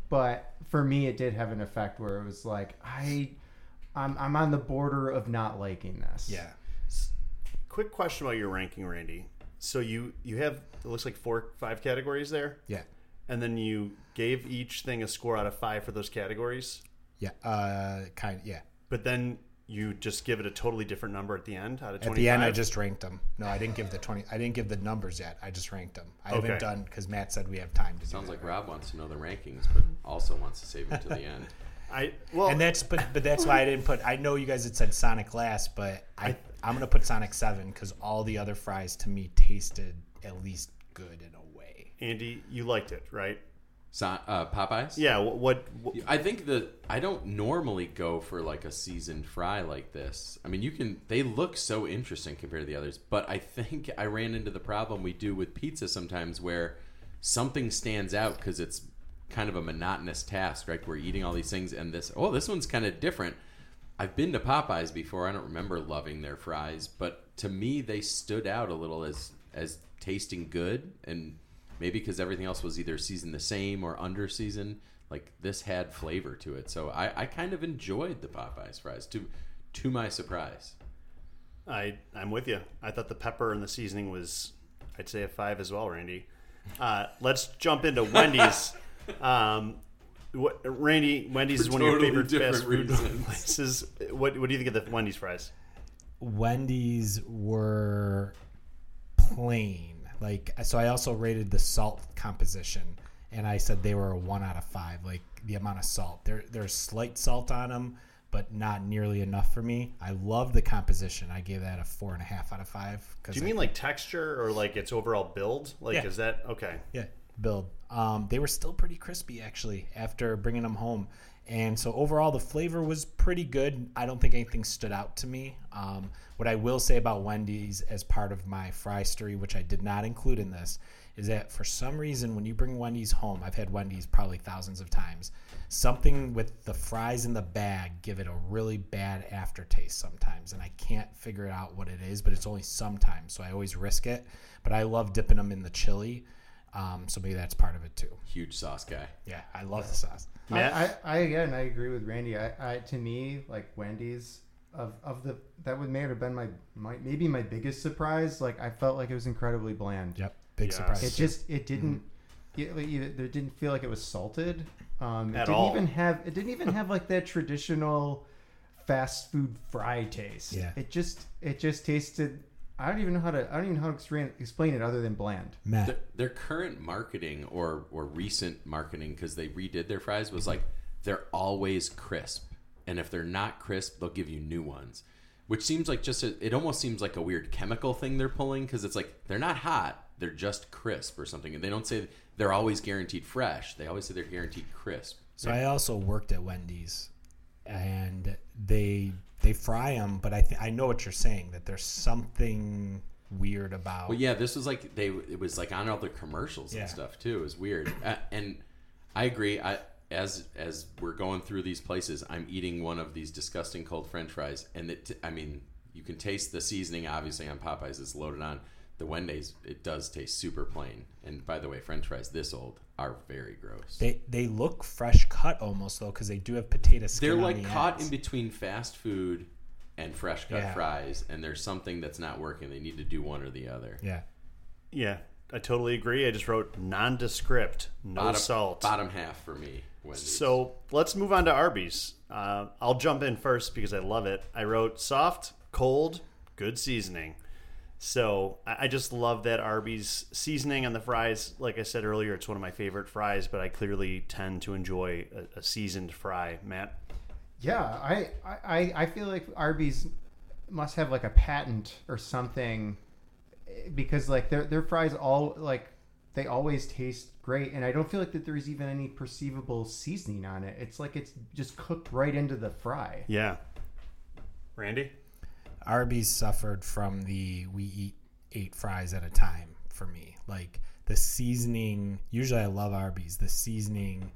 but for me it did have an effect where it was like I, I'm I'm on the border of not liking this. Yeah. Quick question about your ranking, Randy. So you you have it looks like four five categories there, Yeah. and then you gave each thing a score out of five for those categories, Yeah. Uh, kind yeah. but then you just give it a totally different number at the end out of At the end, I just ranked them. No, I didn't give the twenty. I didn't give the numbers yet. I just ranked them. I Okay. haven't done because Matt said we have time to Sounds do like. Rob wants to know the rankings, but also wants to save it to the end. I well And that's but but that's why I didn't put. I know you guys had said Sonic last, but I I'm gonna put Sonic Seven because all the other fries to me tasted at least good in a way. Andy, you liked it, right? So, uh, Popeyes. Yeah. What? what, what I think that I don't normally go for like a seasoned fry like this. I mean, you can they look so interesting compared to the others, but I think I ran into the problem we do with pizza sometimes where something stands out because it's kind of a monotonous task, right? We're eating all these things and this oh, this one's kind of different. I've been to Popeyes before. I don't remember loving their fries, but to me they stood out a little as as tasting good and maybe because everything else was either seasoned the same or under seasoned like this had flavor to it so I, I kind of enjoyed the popeyes fries to to my surprise I I'm with you. I thought the pepper and the seasoning was, I'd say a five as well, Randy. Uh, let's jump into Wendy's. um, what, Randy, Wendy's For is one of your favorite different fast food reasons. places. What What do you think of the Wendy's fries? Wendy's were plain. Like so, I also rated the salt composition, and I said they were a one out of five. Like the amount of salt. There there's slight salt on them, but not nearly enough for me. I love the composition. I gave that a four and a half out of five. Do you mean like texture or like its overall build? Like, Yeah. is that okay? Yeah, build. Um, they were still pretty crispy actually after bringing them home, and so overall the flavor was pretty good. I don't think anything stood out to me. Um, what I will say about Wendy's as part of my fry story, which I did not include in this, is that for some reason when you bring Wendy's home, I've had Wendy's probably thousands of times. Something with the fries in the bag give it a really bad aftertaste sometimes, and I can't figure out what it is. But it's only sometimes, so I always risk it. But I love dipping them in the chili. Um, so maybe that's part of it too. huge sauce guy Yeah, I love the sauce. Matt? I, I, I again I agree with Randy. I, I to me like Wendy's of of the that would may have been my, my maybe my biggest surprise. Like I felt like it was incredibly bland. Yep, big Yes. surprise. It just it didn't. It, like, it, there didn't feel like it was salted. Um, it At didn't all. even have it didn't even have like that traditional fast food fry taste. Yeah. It just it just tasted. I don't even know how to I don't even know how to explain, explain it other than bland. Matt. their, their current marketing or or recent marketing because they redid their fries was like they're always crisp and if they're not crisp they'll give you new ones which seems like just a, it almost seems like a weird chemical thing they're pulling because it's like they're not hot they're just crisp or something and they don't say they're always guaranteed fresh they always say they're guaranteed crisp So I also worked at Wendy's, and they they fry them, but I th- I know what you're saying that there's something weird about. Well, yeah, this was like they. It was like on all the commercials Yeah. and stuff too. It was weird, uh, and I agree. I as as we're going through these places, I'm eating one of these disgusting cold French fries, and it. I mean, you can taste the seasoning. Obviously, on Popeyes, it's loaded on. The Wendy's, it does taste super plain. And by the way, French fries this old are very gross. They they look fresh cut almost though because they do have potato skin. They're on like the caught ends. in between fast food and fresh cut Yeah. fries, and there's something that's not working. They need to do one or the other. Yeah, Yeah, I totally agree. I just wrote nondescript, no bottom, salt. Bottom half for me. Wendy's. So let's move on to Arby's. Uh, I'll jump in first because I love it. I wrote soft, cold, good seasoning. So I I just love that Arby's seasoning on the fries. Like I said earlier, it's one of my favorite fries, but I clearly tend to enjoy a, a seasoned fry. Matt, Yeah, I, I I feel like Arby's must have like a patent or something eh, because like their their fries all like they always taste great and I don't feel like that there's even any perceivable seasoning on it. It's like it's just cooked right into the fry. yeah, Randy, Arby's suffered from the we eat eight fries at a time for me. Like the seasoning, usually I love Arby's. The seasoning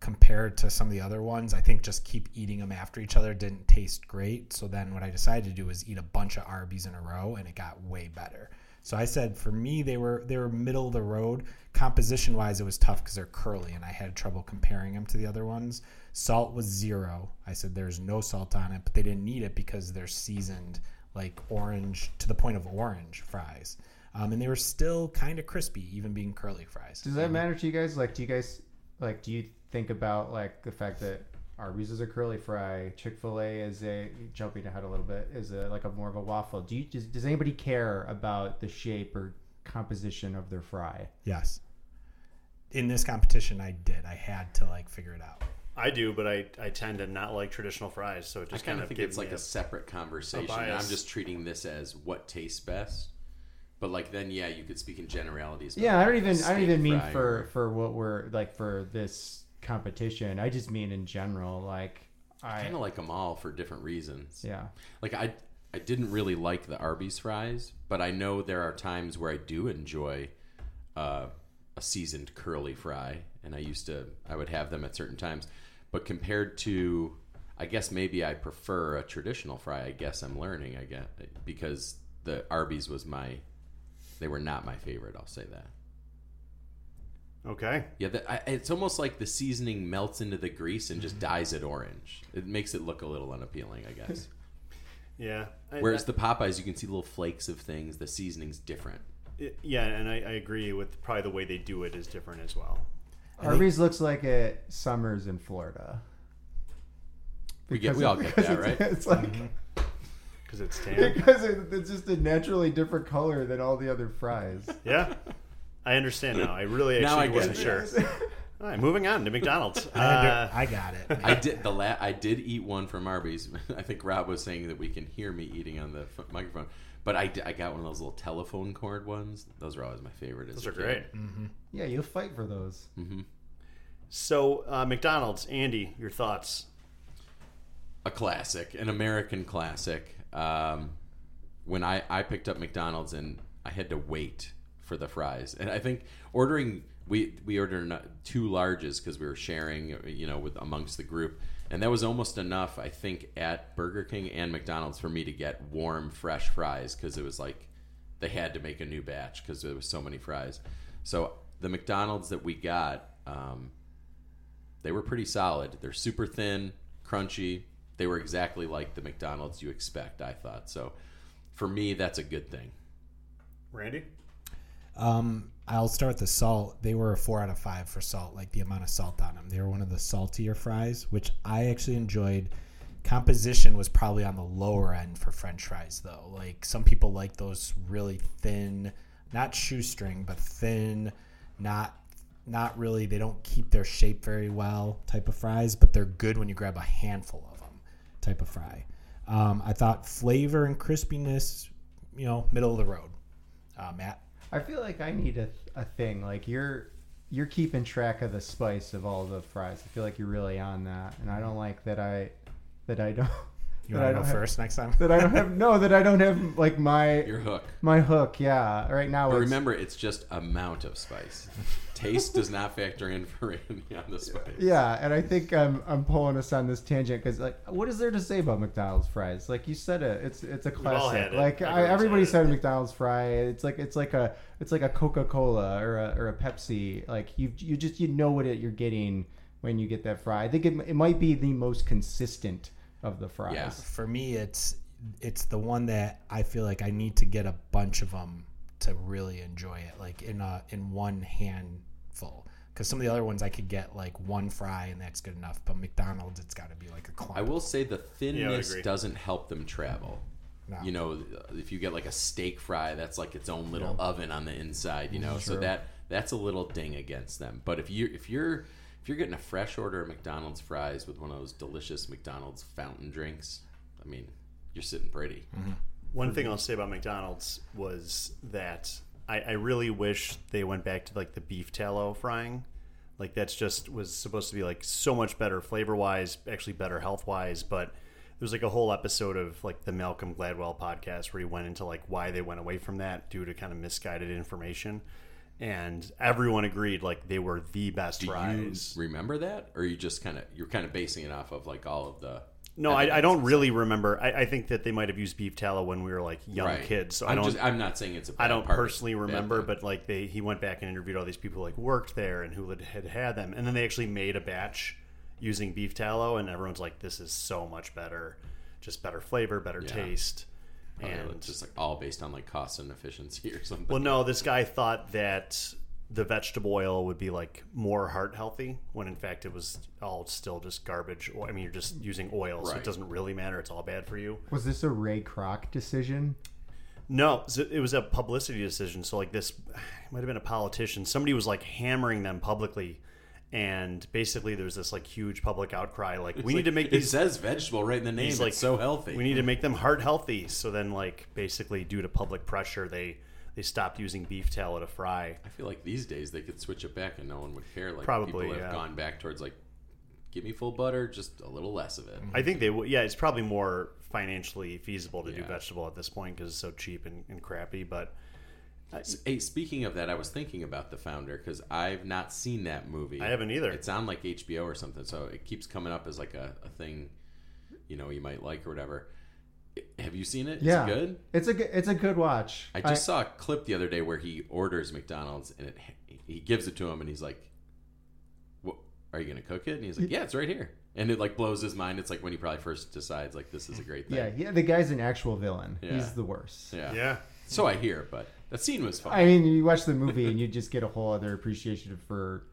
compared to some of the other ones, I think just keep eating them after each other didn't taste great. So then what I decided to do was eat a bunch of Arby's in a row and it got way better. So I said for me they were they were middle of the road. Composition wise it was tough because they're curly and I had trouble comparing them to the other ones. Salt was zero. I said there's no salt on it, but they didn't need it because they're seasoned like orange to the point of orange fries. Um, and they were still kind of crispy, even being curly fries. Does that matter to you guys? Like do you guys like do you think about like the fact that Arby's is a curly fry, Chick Fil A is a jumping ahead a little bit is a like a more of a waffle. Do you does, does anybody care about the shape or composition of their fry? Yes. In this competition, I did. I had to like figure it out. I do, but I, I tend to not like traditional fries, so it I just kind kind of of think it's like me a separate conversation. and bias. I'm just treating this as what tastes best. But like then, yeah, you could speak in generalities. Yeah, I don't even I don't even mean fry for or- for what we're like for this competition. I just mean in general. Like I kind of like them all for different reasons. yeah. Like I, I didn't really like the Arby's fries, but I know there are times where I do enjoy uh, a seasoned curly fry, and I used to I would have them at certain times. But compared to, I guess maybe I prefer a traditional fry. I guess I'm learning. I get because the Arby's was my, they were not my favorite. I'll say that. Okay. Yeah, the, I, it's almost like the seasoning melts into the grease and just mm-hmm. dyes it orange. It makes it look a little unappealing, I guess. Yeah. I- Whereas I- the Popeyes, you can see little flakes of things. The seasoning's different. it- yeah, and I, I agree with probably the way they do it is different as well. Arby's looks like it summers in Florida. We get- we all get that, right? It's like mm-hmm. Because it's tan. because it, it's just a naturally different color than all the other fries. yeah. I understand now. I really Now actually I get wasn't it. sure. All right, moving on to McDonald's. I, under- Uh, I got it. I did the la- I did eat one from Arby's. I think Rob was saying that we can hear me eating on the f- microphone. But I, I got one of those little telephone cord ones. Those are always my favorite. as those a are kid. great. Yeah, you'll fight for those. So, uh, McDonald's, Andy, your thoughts? a classic, an American classic. Um, when I, I picked up McDonald's and I had to wait for the fries, and I think ordering we we ordered two larges because we were sharing, you know, with amongst the group, and that was almost enough. I think at Burger King and McDonald's for me to get warm, fresh fries because it was like they had to make a new batch because there was so many fries. So the McDonald's that we got. Um, they were pretty solid. They're super thin, crunchy. They were exactly like the McDonald's you expect, I thought. So for me, that's a good thing. Randy? Um, I'll start with the salt. They were a four out of five for salt, like the amount of salt on them. They were one of the saltier fries, which I actually enjoyed. Composition was probably on the lower end for French fries, though. Like some people like those really thin, not shoestring, but thin, not not really. They don't keep their shape very well, type of fries, but they're good when you grab a handful of them, type of fry. Um, I thought flavor and crispiness, you know, middle of the road. Uh, Matt. I feel like I need a, a thing like you're you're keeping track of the spice of all the fries. I feel like you're really on that, and I don't like that I that I don't You that want I to go don't have, first next time? that I don't have no that I don't have like my Your hook. my hook. Yeah, right now. But it's, remember, it's just amount of spice. Taste does not factor in for Randy on the spice. Yeah, and I think I'm I'm pulling us on this tangent because like, what is there to say about McDonald's fries? Like you said it, it's it's a all classic. had it. Like I, Everyone's everybody had it. said a McDonald's fry. It's like it's like a it's like a Coca Cola or a or a Pepsi. Like you you just you know what it, you're getting when you get that fry. I think it it might be the most consistent of the fries. Yeah. For me, it's it's the one that I feel like I need to get a bunch of them to really enjoy it, like in a in one handful. Because some of the other ones I could get like one fry and that's good enough, but McDonald's it's got to be like a clump. I will say the Yeah, I would thinness agree. doesn't help them travel. No. You know, if you get like a steak fry, that's like its own little oven on the inside. You know, so that that's a little ding against them. But if you if you're if you're getting a fresh order of McDonald's fries with one of those delicious McDonald's fountain drinks, I mean, you're sitting pretty. Mm-hmm. One thing I'll say about McDonald's was that I, I really wish they went back to like the beef tallow frying. Like that's just was supposed to be like so much better flavor wise, actually better health wise. But there's like a whole episode of like the Malcolm Gladwell podcast where he went into like why they went away from that due to kind of misguided information. And everyone agreed like they were the best Do fries. you remember that, or you just kind of you're kind of basing it off of like all of the no, I, I don't really remember. I, I think that they might have used beef tallow when we were like young Right. kids. So I I'm don't. Just, I'm not saying it's a. I don't personally remember, but like they, he went back and interviewed all these people who like worked there and who had, had had them, and then they actually made a batch using beef tallow, and everyone's like, "This is so much better, just better flavor, better Yeah. taste." Probably And it's just like all based on like cost and efficiency or something. well, no, this guy thought that the vegetable oil would be like more heart healthy, when in fact it was all still just garbage. I mean, you're just using oil, so Right. it doesn't really matter. It's all bad for you. Was this a Ray Kroc decision? No, it was a publicity decision. So like this, it might have been a politician. Somebody was like hammering them publicly, and basically there's this like huge public outcry. Like we It's need like- to make It says vegetable right in the name. It's like so healthy. We need to make them heart healthy. So then, like basically, due to public pressure, they they stopped using beef tallow to fry. I feel like these days they could switch it back and no one would care. Like Probably, people have yeah. gone back towards like, give me full butter, just a little less of it. I think they would. Yeah, it's probably more financially feasible to do vegetable at this point because it's so cheap and, and crappy. But Hey, speaking of that, I was thinking about the founder because I've not seen that movie. I haven't either. It's on like HBO or something, so it keeps coming up as like a, a thing, you know, you might like or whatever. Have you seen it? it? Is yeah, it good? It's a good- it's a good watch. I just saw a clip the other day where he orders McDonald's and it, he gives it to him and he's like, "What are you gonna cook it?" And he's like, "Yeah, it's right here." And it like blows his mind. It's like when he probably first decides like this is a great thing. yeah, yeah. The guy's an actual villain. Yeah. He's the worst. yeah, yeah, So I hear, but that scene was fun. I mean, you watch the movie and you just get a whole other appreciation for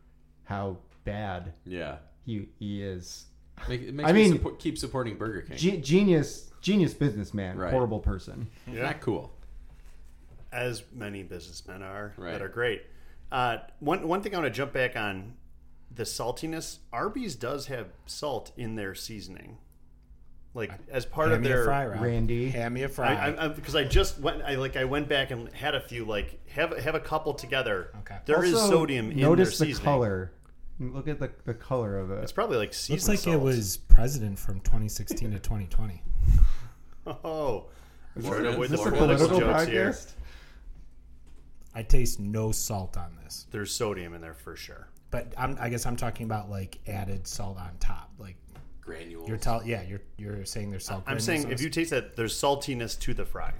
how bad yeah, he he is. Make, it makes I me mean- support, keep supporting Burger King. Ge- genius, genius businessman, Right. horrible person. yeah. Not cool. as many businessmen are Right. that are great. Uh, one one thing I want to jump back on the saltiness. Arby's does have salt in their seasoning, like as part Hand of their. fry, Rob. Randy. Hand me a fry. I, I, because I just went, I like I went back and had a few like have have a couple together. Okay. There is Also, sodium in Notice their the seasoning. color. Look at the, the color of it. It's probably like seasoned Looks like salt. it was president from 2016 to 2020. Oh, I'm trying to Is avoid Is this a political political jokes here. I taste no salt on this, There's sodium in there for sure. but I'm, I guess I'm talking about like added salt on top. Like Granules. you're tell, yeah, you're you're saying there's salt. I'm granules saying if you taste that, there's saltiness to the fry.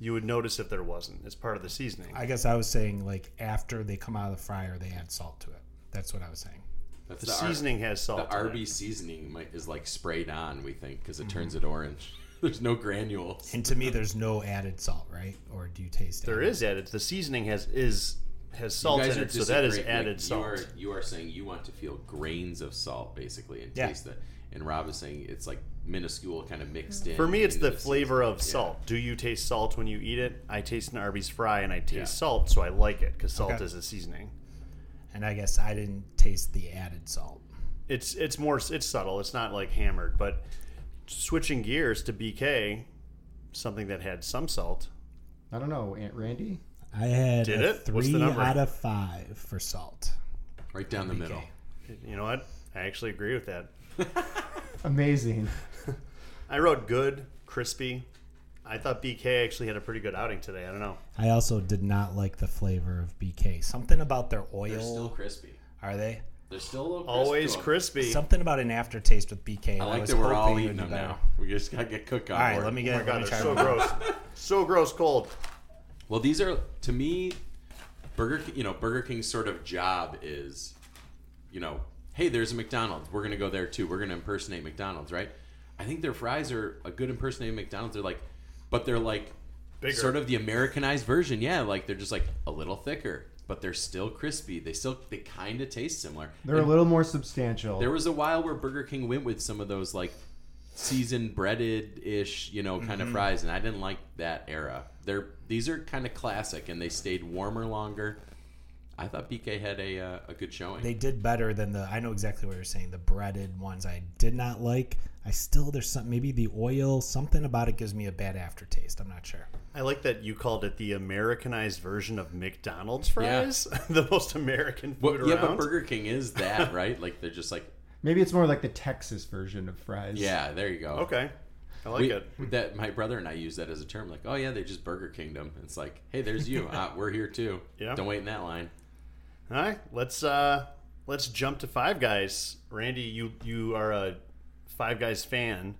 You would notice if there wasn't. It's part of the seasoning. I guess I was saying like after they come out of the fryer, they add salt to it. That's what I was saying. That's the Ar- seasoning has salt. The in it. Arby's seasoning might, is like sprayed on, we think, because it Mm-hmm. turns it orange. There's no granules. And to me, there's no added salt, right? Or do you taste There added? is added. The seasoning has is has You salt guys in it, so that is added Like, salt. You are, you are saying you want to feel grains of salt, basically, and Yeah. taste it. And Rob is saying it's like minuscule, kind of mixed in. For me, it's into the flavor of seasoning. salt. Do you taste salt when you eat it? I taste an Arby's fry and I taste Yeah. salt, so I like it because salt Okay. is a seasoning. And I guess I didn't taste the added salt. It's it's more it's subtle. It's not like hammered, but switching gears to BK, something that had some salt. I don't know, Aunt Randy. I had Did a it? What's the three number? out of five for salt. Right down the middle. You know what? I actually agree with that. Amazing. I wrote good, crispy. I thought BK actually had a pretty good outing today. I don't know. I also did not like the flavor of BK. Something about their oil. They're still crispy. Are they? They're still a little crisp Always to 'em. crispy. Something about an aftertaste with BK. I like was that we're all hoping it eating would them better. now. We just gotta get cooked on All right, board. let me Oh get. my let god, me they're try so one. gross. So gross cold. Well, these are to me, Burger King, you know Burger King's sort of job is, you know, hey, there's a McDonald's. We're gonna go there too. We're gonna impersonate McDonald's, right? I think their fries are a good impersonation of McDonald's. They're like, but they're like Bigger. sort of the Americanized version. Yeah, like they're just like a little thicker, but they're still crispy. They still they kind of taste similar. They're a little more substantial. There was a while where Burger King went with some of those like seasoned breaded ish, you know, kind of mm-hmm. fries, and I didn't like that era. They're these are kind of classic, and they stayed warmer longer. I thought BK had a uh, a good showing. They did better than the. I know exactly what you're saying. The breaded ones I did not like. I still there's some maybe the oil something about it gives me a bad aftertaste. I'm not sure. I like that you called it the Americanized version of McDonald's fries, the most American food well, yeah, around. but Burger King is that right? Like they're just like, Maybe it's more like the Texas version of fries. yeah, there you go. Okay, I like We, it. that my brother and I use that as a term, like, oh yeah, they just Burger Kingdom. It's like, hey, there's you. uh, we're here too. Yeah. Don't wait in that line. All right, let's uh let's jump to Five Guys. Randy, you you are a Five Guys fan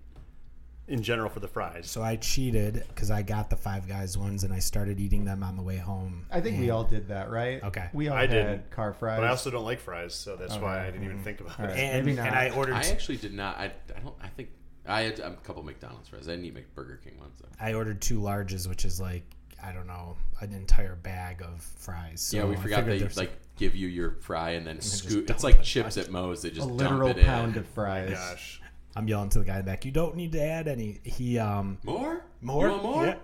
in general for the fries. So I cheated because I got the Five Guys ones and I started eating them on the way home. I think we all did that, right? Okay. We all I had didn't, car fries. But I also don't like fries, so that's why I didn't even think about All it. and, Maybe not. and I ordered I actually did not. I, I don't. I think I had a couple McDonald's fries. I didn't eat Mc- Burger King ones. Though. I ordered two larges, which is like I don't know an entire bag of fries. So yeah, we I forgot figured they there's- like give you your fry and then just scoop. It's like it. chips at Moe's. They just a just literal dump it pound in. of fries. Gosh, I'm yelling to the guy in the back. You don't need to add any. He um More? more You want more? Yeah.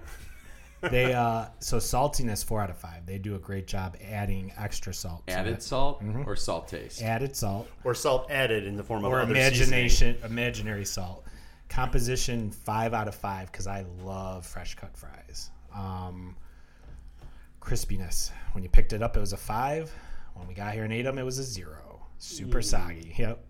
they uh so saltiness four out of five. They do a great job adding extra salt. to Added it. salt or salt taste? added salt or salt added in the form of or other imagination imaginary salt. Composition five out of five because I love fresh cut fries. Um, crispiness. When you picked it up, it was a five. When we got here and ate them, it was a zero. Super soggy. Yep.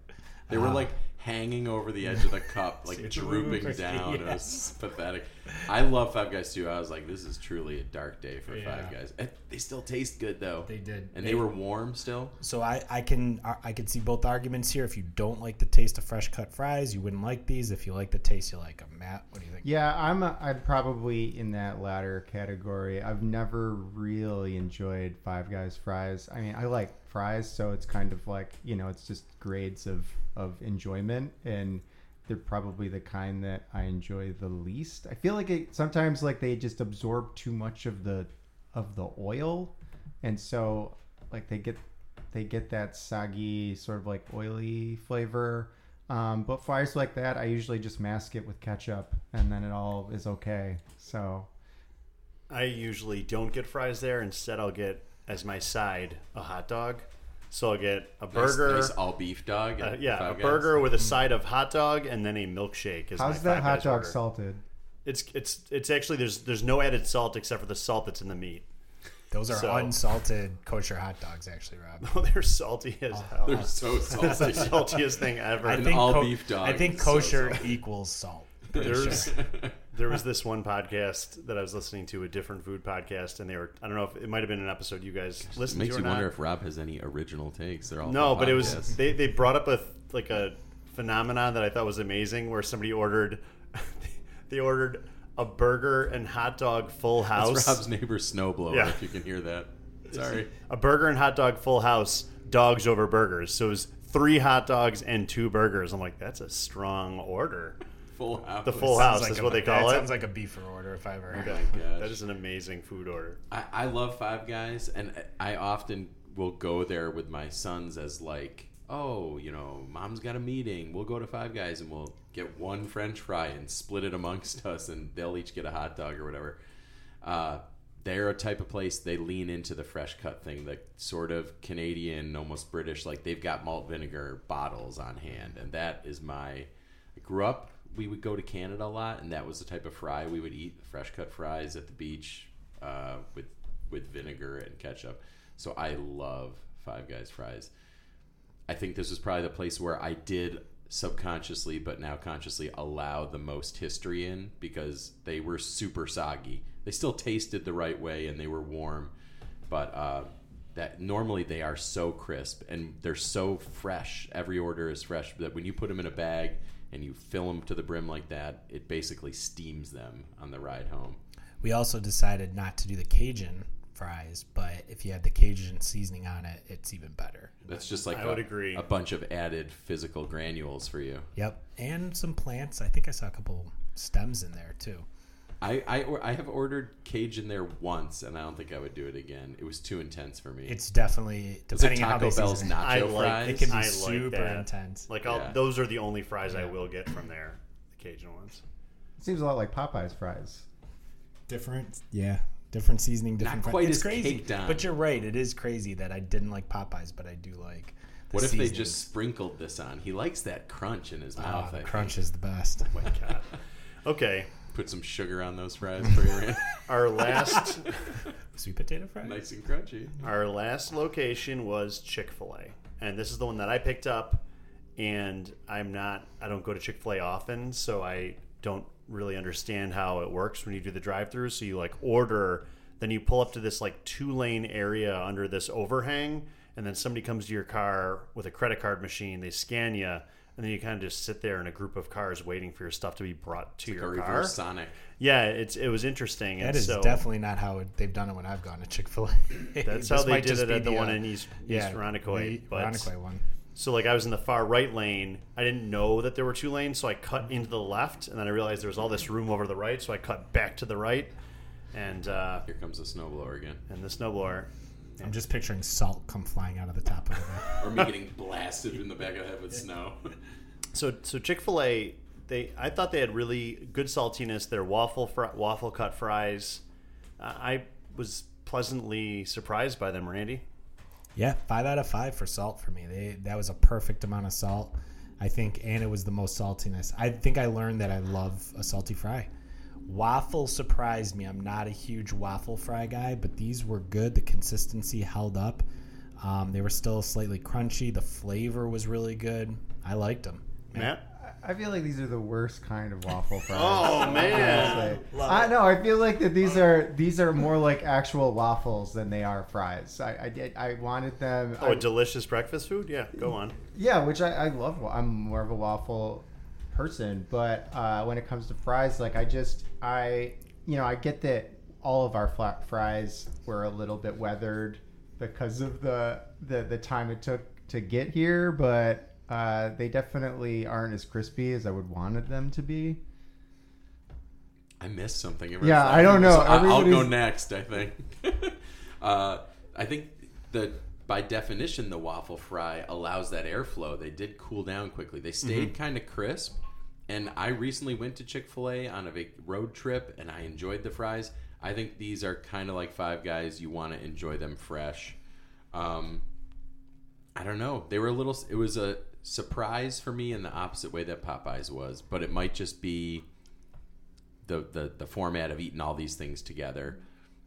They were like hanging over the edge of the cup, like drooping crispy, down. It was pathetic. I love Five Guys too. I was like, this is truly a dark day for Yeah. Five Guys. And they still taste good though. They did. and they, were warm still. So I, I can I can see both arguments here. If you don't like the taste of fresh cut fries, you wouldn't like these. If you like the taste, you like them. Matt, what do you think? Yeah, I'm a, I'm probably in that latter category. I've never really enjoyed Five Guys fries. I mean, I like fries, so it's kind of like you know, it's just grades of of enjoyment, and they're probably the kind that I enjoy the least. I feel like it sometimes like they just absorb too much of the of the oil, and so like they get they get that soggy sort of like oily flavor. Um, but fries like that, I usually just mask it with ketchup, and then it all is okay. So I usually don't get fries there. Instead, I'll get as my side a hot dog. So I'll get a burger. nice, all beef dog. uh, yeah, a Five Guys. burger with a side of hot dog and then a milkshake. Is how's my that hot dog order. salted? It's it's it's actually there's there's no added salt except for the salt that's in the meat. Those are So- unsalted kosher hot dogs, actually, Rob. Oh, they're salty as oh, hell. They're so salty. That's the saltiest thing ever. I An think all co- beef dog I think is so kosher equals salt. There's sure. there was this one podcast that I was listening to, a different food podcast, and they were I don't know if it might have been an episode you guys It listened makes to or you wonder not. if Rob has any original takes. They're all No, from but it was they they brought up a like a phenomenon that I thought was amazing, where somebody ordered they ordered a burger and hot dog full house. That's Rob's neighbor snowblower. Yeah. If you can hear that. Sorry. a burger and hot dog full house, dogs over burgers. So it was three hot dogs and two burgers. I'm like, that's a strong order. Full house. The full Sounds house is a- what they call it. Sounds like a beefer order if I ever heard. Oh it. my gosh. That is an amazing food order. I, I love Five Guys, and I often will go there with my sons as like, oh, you know, mom's got a meeting. We'll go to Five Guys and we'll get one French fry and split it amongst us, and they'll each get a hot dog or whatever. Uh, they're a type of place they lean into the fresh cut thing, the sort of Canadian, almost British. Like they've got malt vinegar bottles on hand, and that is my. I grew up. We would go to Canada a lot, and that was the type of fry we would eat: fresh cut fries at the beach uh, with with vinegar and ketchup. So I love Five Guys fries. I think this was probably the place where I did subconsciously, but now consciously, allow the most history in because they were super soggy. They still tasted the right way and they were warm, but uh, that normally they are so crisp and they're so fresh. Every order is fresh that when you put them in a bag and you fill them to the brim like that, it basically steams them on the ride home. We also decided not to do the Cajun fries, but if you had the Cajun seasoning on it, it's even better. That's just like I a, would agree. a bunch of added physical granules for you. Yep, and some plants. I think I saw a couple stems in there too. I, I I have ordered Cajun there once, and I don't think I would do it again. It was too intense for me. It's definitely It's like depending on how Taco they Bell's season it. nacho I like fries. It can be I like super that. intense. Like I'll, Yeah. those are the only fries I will get from there. The Cajun ones. It seems a lot like Popeye's fries. different. Yeah, different seasoning, different. Not fri- quite it's as crazy. caked on. But you're right. It is crazy that I didn't like Popeyes, but I do like. The What if they just sprinkled this on? He likes that crunch in his Ah, mouth. I the crunch is the best. Oh my god. Okay, Put some sugar on those fries for you, our last Sweet potato fries. nice and crunchy. our last location was Chick Fil A, and this is the one that I picked up. And I'm not. I don't go to Chick Fil A often, so I don't really understand how it works when you do the drive-through. So you like order, then you pull up to this like two-lane area under this overhang, and then somebody comes to your car with a credit card machine. They scan you, and then you kind of just sit there in a group of cars waiting for your stuff to be brought to Like a your car. reverse Sonic. Yeah, it's it was interesting. That and is so definitely not how it, they've done it when I've gone to Chick Fil A. That's how they did it at the one uh, in East, yeah, East Irondequoit. the But Irondequoit one. So like I was in the far right lane. I didn't know that there were two lanes, so I cut into the left, and then I realized there was all this room over to the right, so I cut back to the right, and uh, Here comes the snowblower again. and the snowblower. I'm just picturing salt come flying out of the top of it. Or me getting blasted in the back of the head with snow. So so Chick Fil A, they I thought they had really good saltiness. Their waffle fr- waffle cut fries, uh, I was pleasantly surprised by them, Randy. Yeah, five out of five for salt for me. They that was a perfect amount of salt, I think, and it was the most saltiness. I think I learned that I love a salty fry. Waffle surprised me. I'm not a huge waffle fry guy, but these were good. The consistency held up. Um, they were still slightly crunchy. The flavor was really good. I liked them. Matt. I feel like these are the worst kind of waffle fries. Oh man. I know. I feel like that these are these are more like actual waffles than they are fries. I I, did, I wanted them. Oh, I- a delicious breakfast food? Yeah, go on. yeah, which I, I love. I'm more of a waffle person, but uh, when it comes to fries, like I just I you know I get that all of our flat fries were a little bit weathered because of the the the time it took to get here, but uh, they definitely aren't as crispy as I would wanted them to be. I missed something. Yeah, I don't know. So I'll go next. I think. uh, I think that by definition, the waffle fry allows that airflow. They did cool down quickly. They stayed Mm-hmm. kind of crisp. And I recently went to Chick Fil A on a road trip, and I enjoyed the fries. I think these are kind of like Five Guys. You want to enjoy them fresh. Um, I don't know. They were a little. It was a surprise for me in the opposite way that Popeyes was, but it might just be the, the the format of eating all these things together.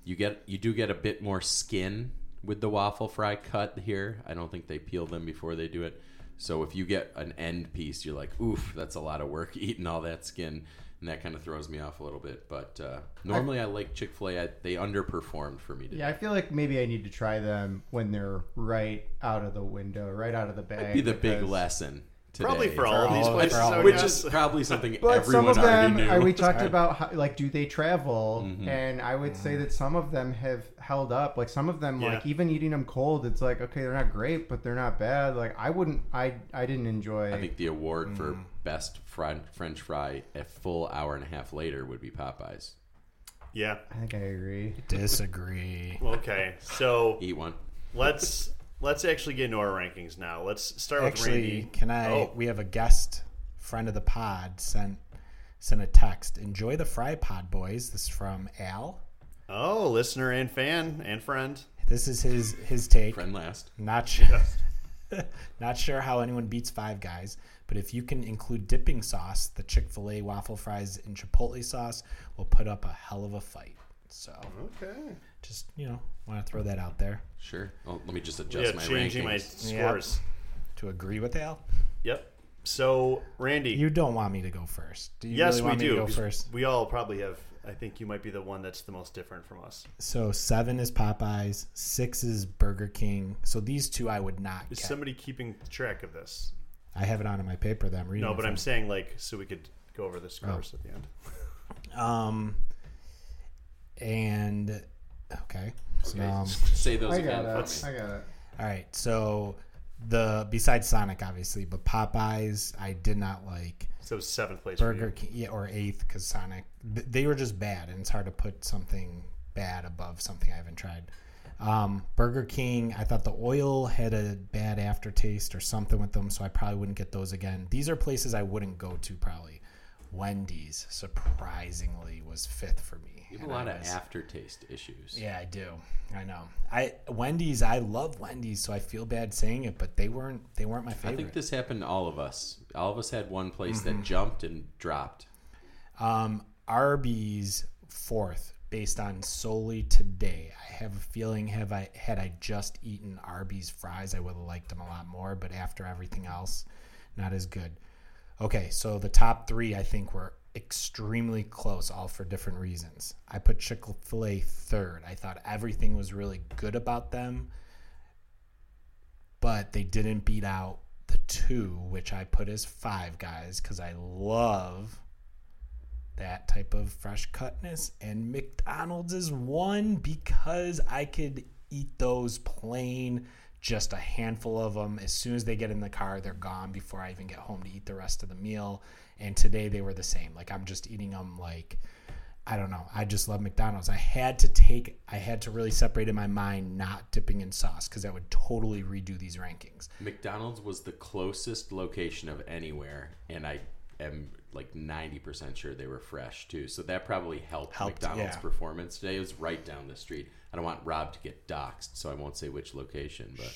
You get you do get a bit more skin with the waffle fry cut here. I don't think they peel them before they do it. So if you get an end piece, you're like, oof, that's a lot of work eating all that skin, and that kind of throws me off a little bit. But uh, normally I, like Chick Fil A. They underperformed for me today. Yeah, I feel like maybe I need to try them when they're right out of the window, right out of the bag. That'd be the big lesson. Today. Probably for all of these places, for all which guess. is probably something But some of them, already knew. uh, we talked about how, like, do they travel? Mhm. And I would say that some of them have held up. Like some of them, Yeah. like even eating them cold, it's like okay, they're not great, but they're not bad. Like I wouldn't, I, I didn't enjoy. I think the award for best fried French fry a full hour and a half later would be Popeyes. Yeah. I think I agree. Disagree. Okay. So Eat one. let's let's actually get into our rankings now. Let's start with Actually, Randy. can I? Oh. We have a guest friend of the pod sent sent a text. Enjoy the fry pod, boys. This is from Al. Oh, listener and fan and friend. This is his his take. Friend last. Not sure. not sure how anyone beats Five Guys, but if you can include dipping sauce, the Chick Fil A waffle fries and chipotle sauce will put up a hell of a fight. So, Okay. just you know, want to throw that out there Sure. Oh, let me just adjust Yeah, my changing my rankings. scores. to agree with Al. Yep. So Randy, You don't want me to go first. Do you yes, really we want me do. to go 'cause first? We all probably have. I think you might be the one that's the most different from us. So seven is Popeyes, six is Burger King. So these two I would not Is get. somebody keeping track of this? I have it on in my paper that I'm reading. No, but I'm saying like so we could go over the scores at the end. um, and okay, so, Okay, um, say those I again. got it. I got it. all right. So the besides Sonic, obviously, but Popeyes, I did not like. So seventh place. Burger. King, yeah, or eighth because Sonic, th- they were just bad, and it's hard to put something bad above something I haven't tried. Um, Burger King, I thought the oil had a bad aftertaste or something with them, so I probably wouldn't get those again. These are places I wouldn't go to probably. Wendy's surprisingly was fifth for me. You have a lot I of aftertaste issues. Yeah, I do. I know. I Wendy's. I love Wendy's, so I feel bad saying it, but they weren't. They weren't my favorite. I think this happened to all of us. All of us had one place Mm-hmm. that jumped and dropped. Um, Arby's fourth, based on solely today. I have a feeling have I had I just eaten Arby's fries, I would have liked them a lot more. But after everything else, not as good. Okay, so the top three I think were extremely close, all for different reasons. I put Chick Fil A third. I thought everything was really good about them, but they didn't beat out the two, which I put as five guys because I love that type of fresh cutness. And McDonald's is one because I could eat those plain, just a handful of them. As soon as they get in the car, they're gone before I even get home to eat the rest of the meal. And today they were the same. Like I'm just eating them like. I don't know. I just love McDonald's. I had to take, I had to really separate in my mind not dipping in sauce because that would totally redo these rankings. McDonald's was the closest location of anywhere, and I am like 90% sure they were fresh too. So that probably helped, Helped, McDonald's yeah. performance today. It was right down the street. I don't want Rob to get doxxed, so I won't say which location, but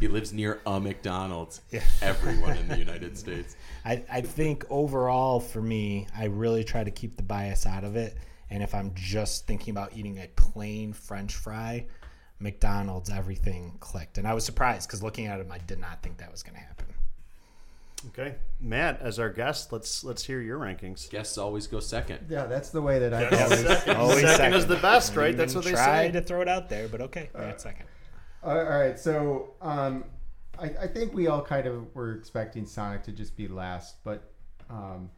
he lives near a McDonald's. Everyone in the United States. I, I think overall for me, I really try to keep the bias out of it. And if I'm just thinking about eating a plain French fry, McDonald's, everything clicked. And I was surprised because looking at him, I did not think that was going to happen. Okay, Matt, as our guest, let's let's hear your rankings. Guests always go second. Yeah, that's the way that I Yes. always. Second, Always second second. is the best, right? That's what they try say. to throw it out there, but okay, Matt second. All right, so um, I, I think we all kind of were expecting Sonic to just be last, but um,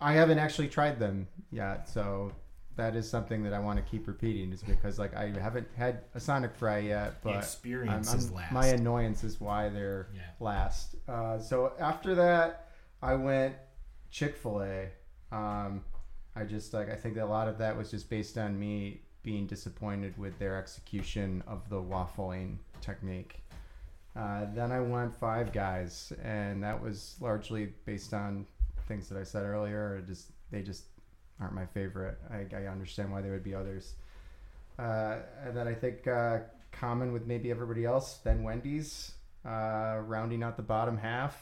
I haven't actually tried them yet, so that is something that I want to keep repeating, is because like I haven't had a Sonic Fry yet, but experience I'm- I'm- last. My annoyance is why they're Yeah. last. Uh, so after that, I went Chick Fil A. Um, I just like I think that a lot of that was just based on me being disappointed with their execution of the waffling technique. Uh, then I went Five Guys, and that was largely based on things that I said earlier. Just they just aren't my favorite. I, I understand why there would be others. Uh, and then I think uh, common with maybe everybody else. Then Wendy's, uh, rounding out the bottom half.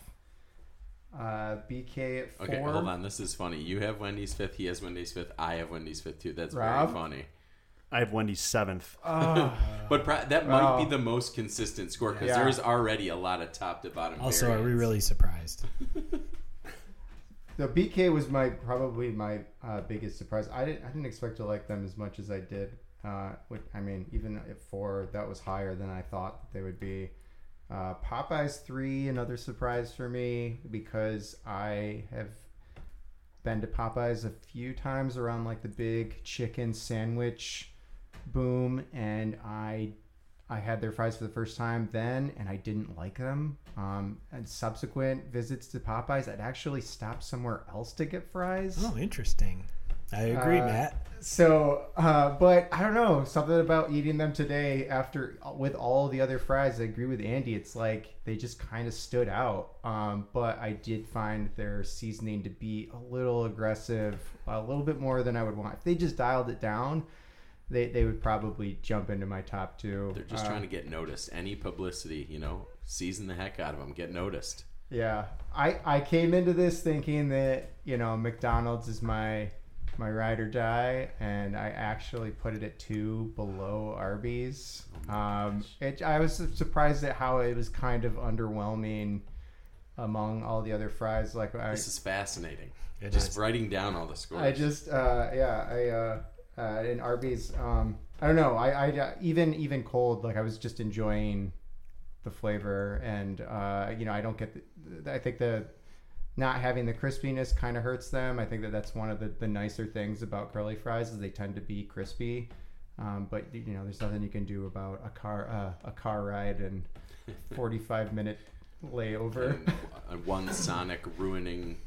Uh, BK at four. Okay, hold on. This is funny. You have Wendy's fifth. He has Wendy's fifth. I have Wendy's fifth too. That's Rob? very funny. I have Wendy's seventh. Oh, But pro- that might be the most consistent score because Yeah. there's already a lot of top to bottom. Also, are we variants. really surprised? the BK was my probably my uh, biggest surprise. I didn't I didn't expect to like them as much as I did. Uh, which, I mean, even at four, that was higher than I thought they would be. Uh, Popeyes three, another surprise for me because I have been to Popeyes a few times around like the big chicken sandwich boom, and I I had their fries for the first time then, and I didn't like them. Um, and subsequent visits to Popeyes, I'd actually stopped somewhere else to get fries. Oh, interesting. I agree, Uh, Matt. So, uh, but I don't know something about eating them today after with all the other fries. I agree with Andy. It's like they just kind of stood out. Um, but I did find their seasoning to be a little aggressive, a little bit more than I would want. If they just dialed it down, they they would probably jump into my top two. They're just Uh, trying to get noticed. Any publicity, you know, season the heck out of them. Get noticed. Yeah, I I came into this thinking that you know McDonald's is my my ride or die, and I actually put it at two below Arby's. Um, it, I was surprised at how it was kind of underwhelming among all the other fries. Like I, This is fascinating. It just is. writing down all the scores. I just uh, yeah I uh, uh, in Arby's um, I don't know I, I uh, even even cold like I was just enjoying the flavor and uh, you know I don't get the, I think the not having the crispiness kind of hurts them. I think that that's one of the, the nicer things about curly fries is they tend to be crispy. Um, but you know there's nothing you can do about a car uh, a car ride and 45 minute layover. And, and one Sonic ruining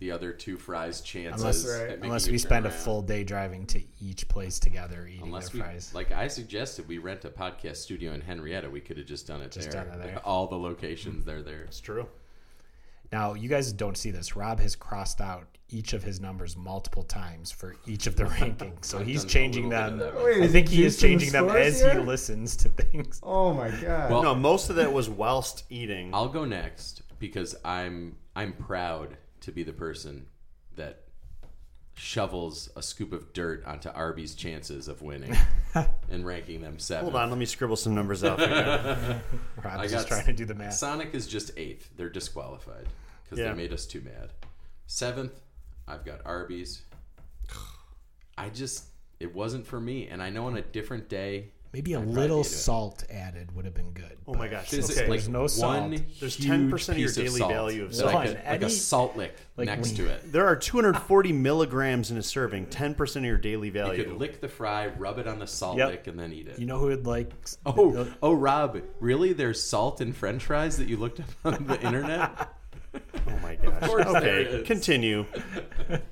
the other two fries' chances. Unless, right. unless we turn spend a full day driving to each place together eating Unless their we, fries. like I suggested, we rent a podcast studio in Henrietta. We could have just done it Just there. done it there. All the locations, they're there. It's true. Now, you guys don't see this. Rob has crossed out each of his numbers multiple times for each of the rankings. So he's changing them. bit of that. Wait, I think he he is juicing the changing them as here? he listens to things. Oh my god. Well- no, most of that was whilst eating. I'll go next because I'm I'm proud to be the person that shovels a scoop of dirt onto Arby's chances of winning and ranking them seven. Hold on, let me scribble some numbers out. For you. Rob's just got trying to do the math. Sonic is just eighth. They're disqualified because Yeah. they made us too mad. Seventh, I've got Arby's. I just it wasn't for me, and I know on a different day. Maybe a I'd little probably it. salt added would have been good. Oh my gosh. There's, Okay. like There's no salt. There's 10% of your daily salt. value of salt. like, a, like a salt lick like next we- to it. There are 240 milligrams in a serving, 10% of your daily value. You could lick the fry, rub it on the salt Yep. lick, and then eat it. You know who would like? oh, oh, Rob, really? There's salt in French fries that you looked up on the internet? oh my gosh. course okay, is. continue.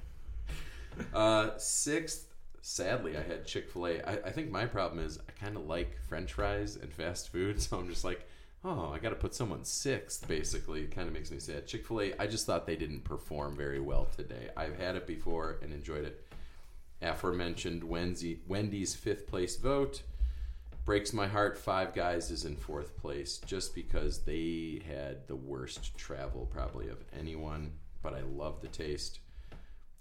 Uh, sixth, sadly, I had Chick Fil A. I, I think my problem is I kind of like French fries and fast food, so I'm just like, oh, I got to put someone sixth. Basically, it kind of makes me sad. Chick Fil A, I just thought they didn't perform very well today. I've had it before and enjoyed it. Aforementioned Wendy's, Wendy's fifth place vote breaks my heart. Five Guys is in fourth place just because they had the worst travel probably of anyone, but I love the taste.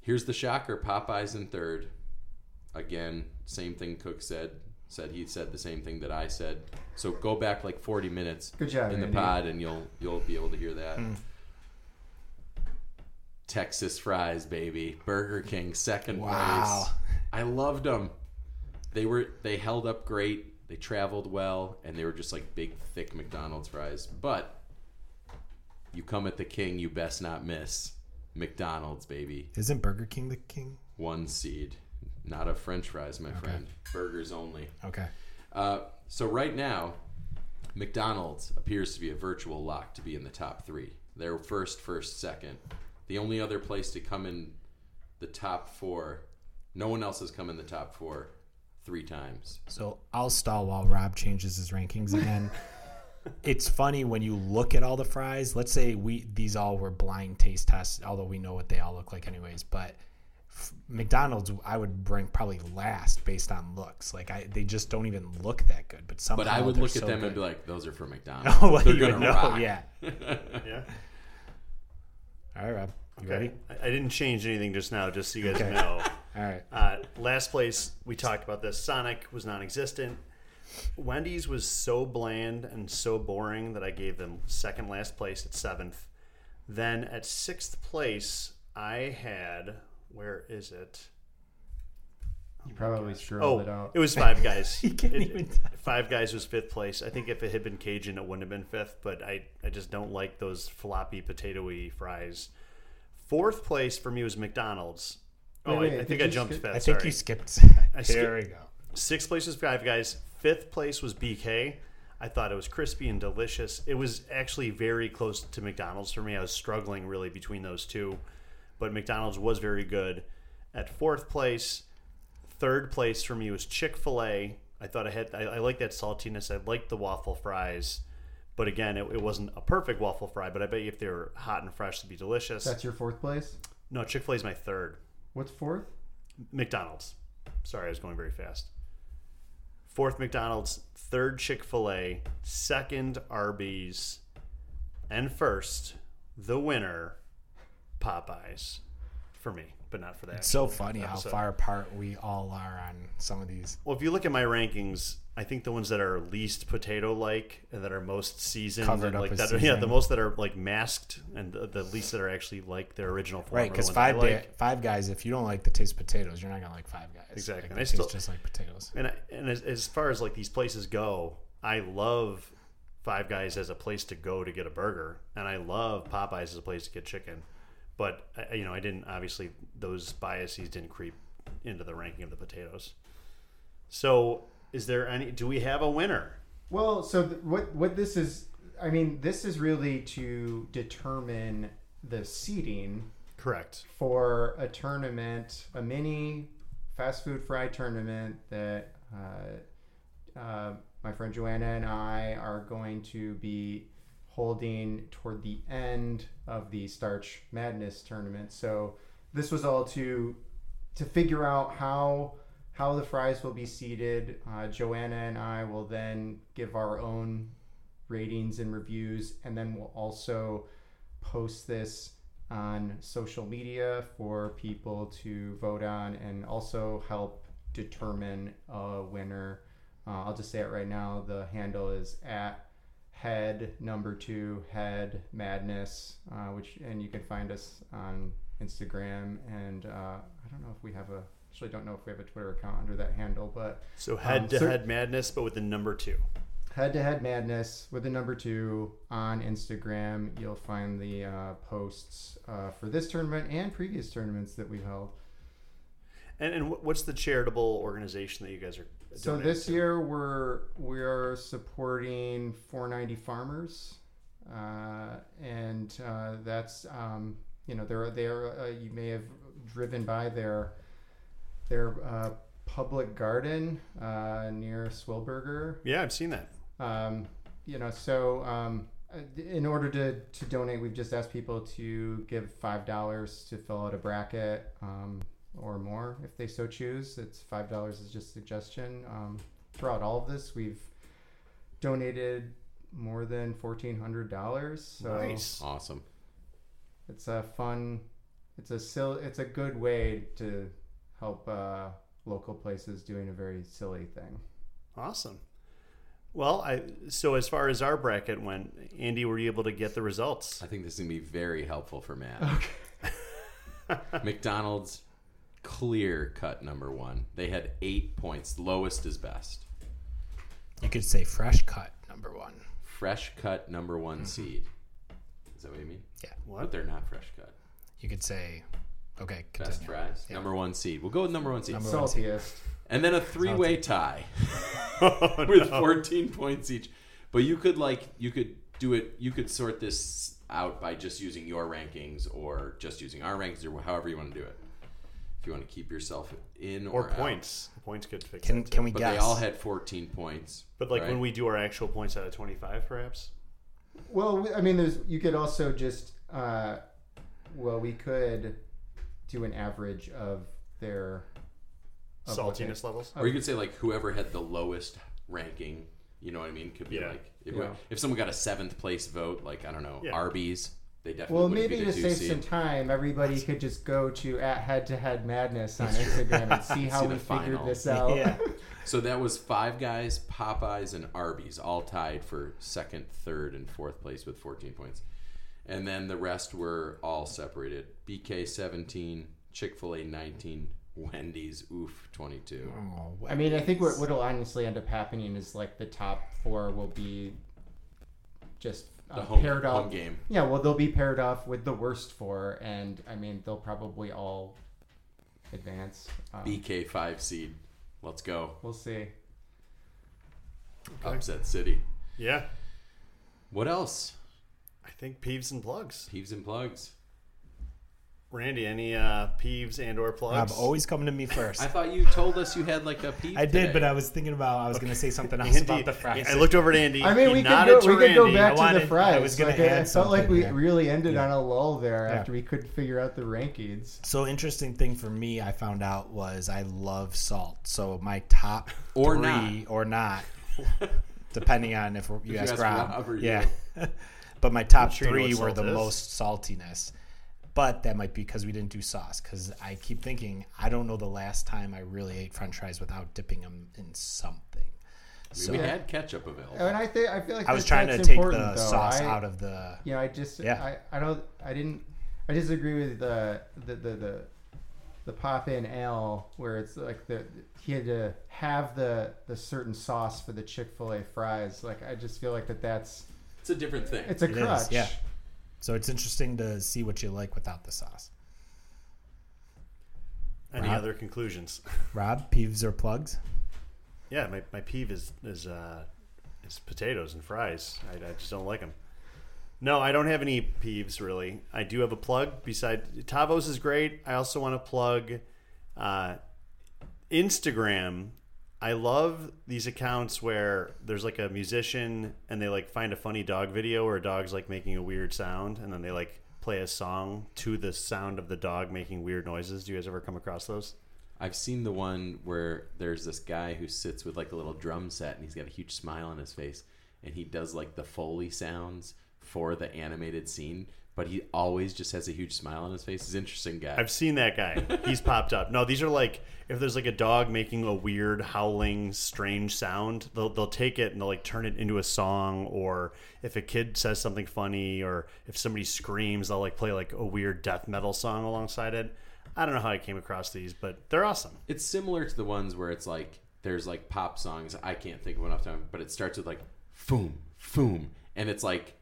Here's the shocker Popeyes in third. Again, same thing Cook said. Said he said the same thing that I said. So go back like 40 minutes Good job, in the Andy. pod and you'll you'll be able to hear that. Hmm. Texas fries, baby. Burger King second Wow. place. I loved them. They were they held up great. They traveled well, and they were just like big, thick McDonald's fries. But you come at the king, you best not miss McDonald's, baby. Isn't Burger King the king? One seed, not a French fries, my friend. Burgers only. Okay. Uh, so right now, McDonald's appears to be a virtual lock to be in the top three. They're first, first, second. The only other place to come in the top four, no one else has come in the top four three times. So I'll stall while Rob changes his rankings again. it's funny when you look at all the fries. Let's say we these all were blind taste tests, although we know what they all look like anyways. But McDonald's, I would rank probably last based on looks. Like I, they just don't even look that good. But somehow But I would they're look at so them good. and be like, "Those are for McDonald's. "Oh, well, They're you gonna know, rock." yeah." Yeah. All right, Rob, you Okay. ready? I, I didn't change anything just now, just so you guys Okay. know. All right. Uh, last place, we talked about this. Sonic was non existent. Wendy's was so bland and so boring that I gave them second last place at seventh. Then at sixth place, I had, where is it? You oh probably Oh, it out. it was Five Guys. He can't It- even- Five Guys was fifth place. I think if it had been Cajun, it wouldn't have been fifth. But I, I just don't like those floppy potatoy fries. Fourth place for me was McDonald's. Oh, Wait, I, wait, I think I you jumped skip- fast. I think sorry. you skipped. I there we go. Sixth place was Five Guys. Fifth place was BK. I thought it was crispy and delicious. It was actually very close to McDonald's for me. I was struggling really between those two, but McDonald's was very good. At fourth place, third place for me was Chick Fil A. I thought I had I, I like that saltiness. I liked the waffle fries, but again, it, it wasn't a perfect waffle fry. But I bet you if they were hot and fresh, it'd be delicious. That's your fourth place. no, Chick Fil A is my third. What's fourth? McDonald's. Sorry, I was going very fast. Fourth McDonald's, third Chick Fil A, second Arby's, and first the winner, Popeyes, for me, but not for that. It's so funny how far apart we all are on some of these. Well, if you look at my rankings, I think the ones that are least potato-like and that are most seasoned, Covered like that, are, yeah, the most that are like masked, and the, the least that are actually like their original form. Right, because five like. Five guys. If you don't like the taste of potatoes, you're not gonna like five guys. Exactly. Like, And still- just like potatoes. And I, and as, as far as like these places go, I love Five Guys as a place to go to get a burger, and I love Popeyes as a place to get chicken. But I- you know, I didn't obviously those biases didn't creep into the ranking of the potatoes. So, is there any? Do we have a winner? Well, so th- what what this is, I mean, this is really to determine the seating Correct. for a tournament, a mini fast food fry tournament that uh, uh, my friend Joanna and I are going to be holding toward the end of the Starch Madness tournament. So this was all to to figure out how how the fries will be seated. Uh, Joanna and I will then give our own ratings and reviews, and then we'll also post this on social media for people to vote on and also help determine a winner. Uh, I'll just say it right now. The handle is at head number two head madness, uh, which and you can find us on Instagram and uh, I don't know if we have a actually don't know if we have a Twitter account under that handle, but So head Um, to head madness, but with the number two. head to head madness with the number two on Instagram. You'll find the uh, posts uh, for this tournament and previous tournaments that we've held. And, and what's the charitable organization that you guys are? So this to? year we're we're supporting 490 farmers, uh, and uh, that's um, you know they're they're uh, you may have driven by their their uh, public garden uh, near Swilberger. yeah, I've seen that. Um, you know, so um, in order to, to donate, we've just asked people to give five dollars to fill out a bracket um, or more if they so choose. It's five dollars is just a suggestion. Um, throughout all of this, we've donated more than fourteen hundred dollars. So nice. Awesome. it's a fun, it's a sil- it's a good way to help uh, local places doing a very silly thing. Awesome. Well, I so as far as our bracket went, Andy, were you able to get the results? I think this is gonna be very helpful for Matt. Okay. McDonald's clear cut number one. They had eight points. Lowest is best. You could say fresh cut number one. Fresh cut number one mm-hmm. seed. Is that what you mean? Yeah. But they're not fresh cut. You could say, okay, Best continue. fries. Yeah. Number one seed. We'll go with number one seed. Number one seed. And then a three way tie with 14 points each. But you could like you could do it you could sort this out by just using your rankings or just using our rankings or however you want to do it. If you want to keep yourself in or, Or out. points. Points could fix Can that too. can we But guess? they all had 14 points. But like right? when we do our actual points out of twenty-five, perhaps. Well, I mean, there's you could also just uh, well, we could do an average of their of what they- Saltiness levels. or you could say like whoever had the lowest ranking, you know what I mean? Could be Yeah. like if, Yeah. if someone got a seventh place vote, like I don't know, Yeah. Arby's, they definitely Well, maybe to save seed. some time, everybody could just go to at head to head madness on Instagram and see how See we figured final. this out. Yeah. So that was Five Guys, Popeyes, and Arby's all tied for second, third, and fourth place with 14 points. And then the rest were all separated. BK 17, Chick fil A 19, Wendy's, oof, 22. Oh, I mean, I think what'll honestly end up happening is like the top four will be just uh, The home, paired home up. game. Yeah, well, they'll be paired off with the worst four, and I mean, they'll probably all advance. Um, BK 5 seed. Let's go. we'll see. Upset City. Yeah. What else? I think peeves and plugs. Peeves and plugs. Randy, any uh, peeves and or Rob plugs? always coming to me first. I thought you told us you had like a peeve. I did, today. but I was thinking about I was going to say something else Andy, about the fries. I looked over at Andy. I mean, he we could go. to We could go back I to wanted- the fries. I was gonna Like, I- I add felt like we something, yeah. really ended Yeah. on a lull there Yeah. after we couldn't figure out the rankings. So interesting thing for me, I found out was I love salt. So my top Or three not. or not, depending on if you you ask ask Rob. Rob or you. yeah, but my top sure three were the salt is. most saltiness. But that might be because we didn't do sauce. Because I keep thinking I don't know the last time I really ate French fries without dipping them in something. I mean, So we had ketchup available. And I think I feel like I was trying to take the though. sauce I- out of the. You know, I just Yeah. I, I don't I didn't I disagree with the the the the, the pop in ale where it's like the he had to have the the certain sauce for the Chick Fil A fries. Like I just feel like that that's It's a different thing. it's a It is, crutch. yeah. So it's interesting to see what you like without the sauce. Any Rob? other conclusions? Rob, peeves or plugs? Yeah, my, my peeve is is uh, is potatoes and fries. I, I just don't like them. No, I don't have any peeves really. I do have a plug. Beside Tavos is great. I also want to plug uh, Instagram. I love these accounts where there's like a musician and they like find a funny dog video where a dog's like making a weird sound and then they like play a song to the sound of the dog making weird noises. Do you guys ever come across those? I've seen the one where there's this guy who sits with like a little drum set and he's got a huge smile on his face and he does like the foley sounds for the animated scene, but he always just has a huge smile on his face. He's an interesting guy. I've seen that guy. He's popped up. No, these are like if there's like a dog making a weird howling strange sound, they'll they'll take it and they'll like turn it into a song or if a kid says something funny or if somebody screams, they'll like play like a weird death metal song alongside it. I don't know how I came across these, but they're awesome. it's similar to the ones where it's like there's like pop songs I can't think of enough time, but it starts with like foom foom, and it's like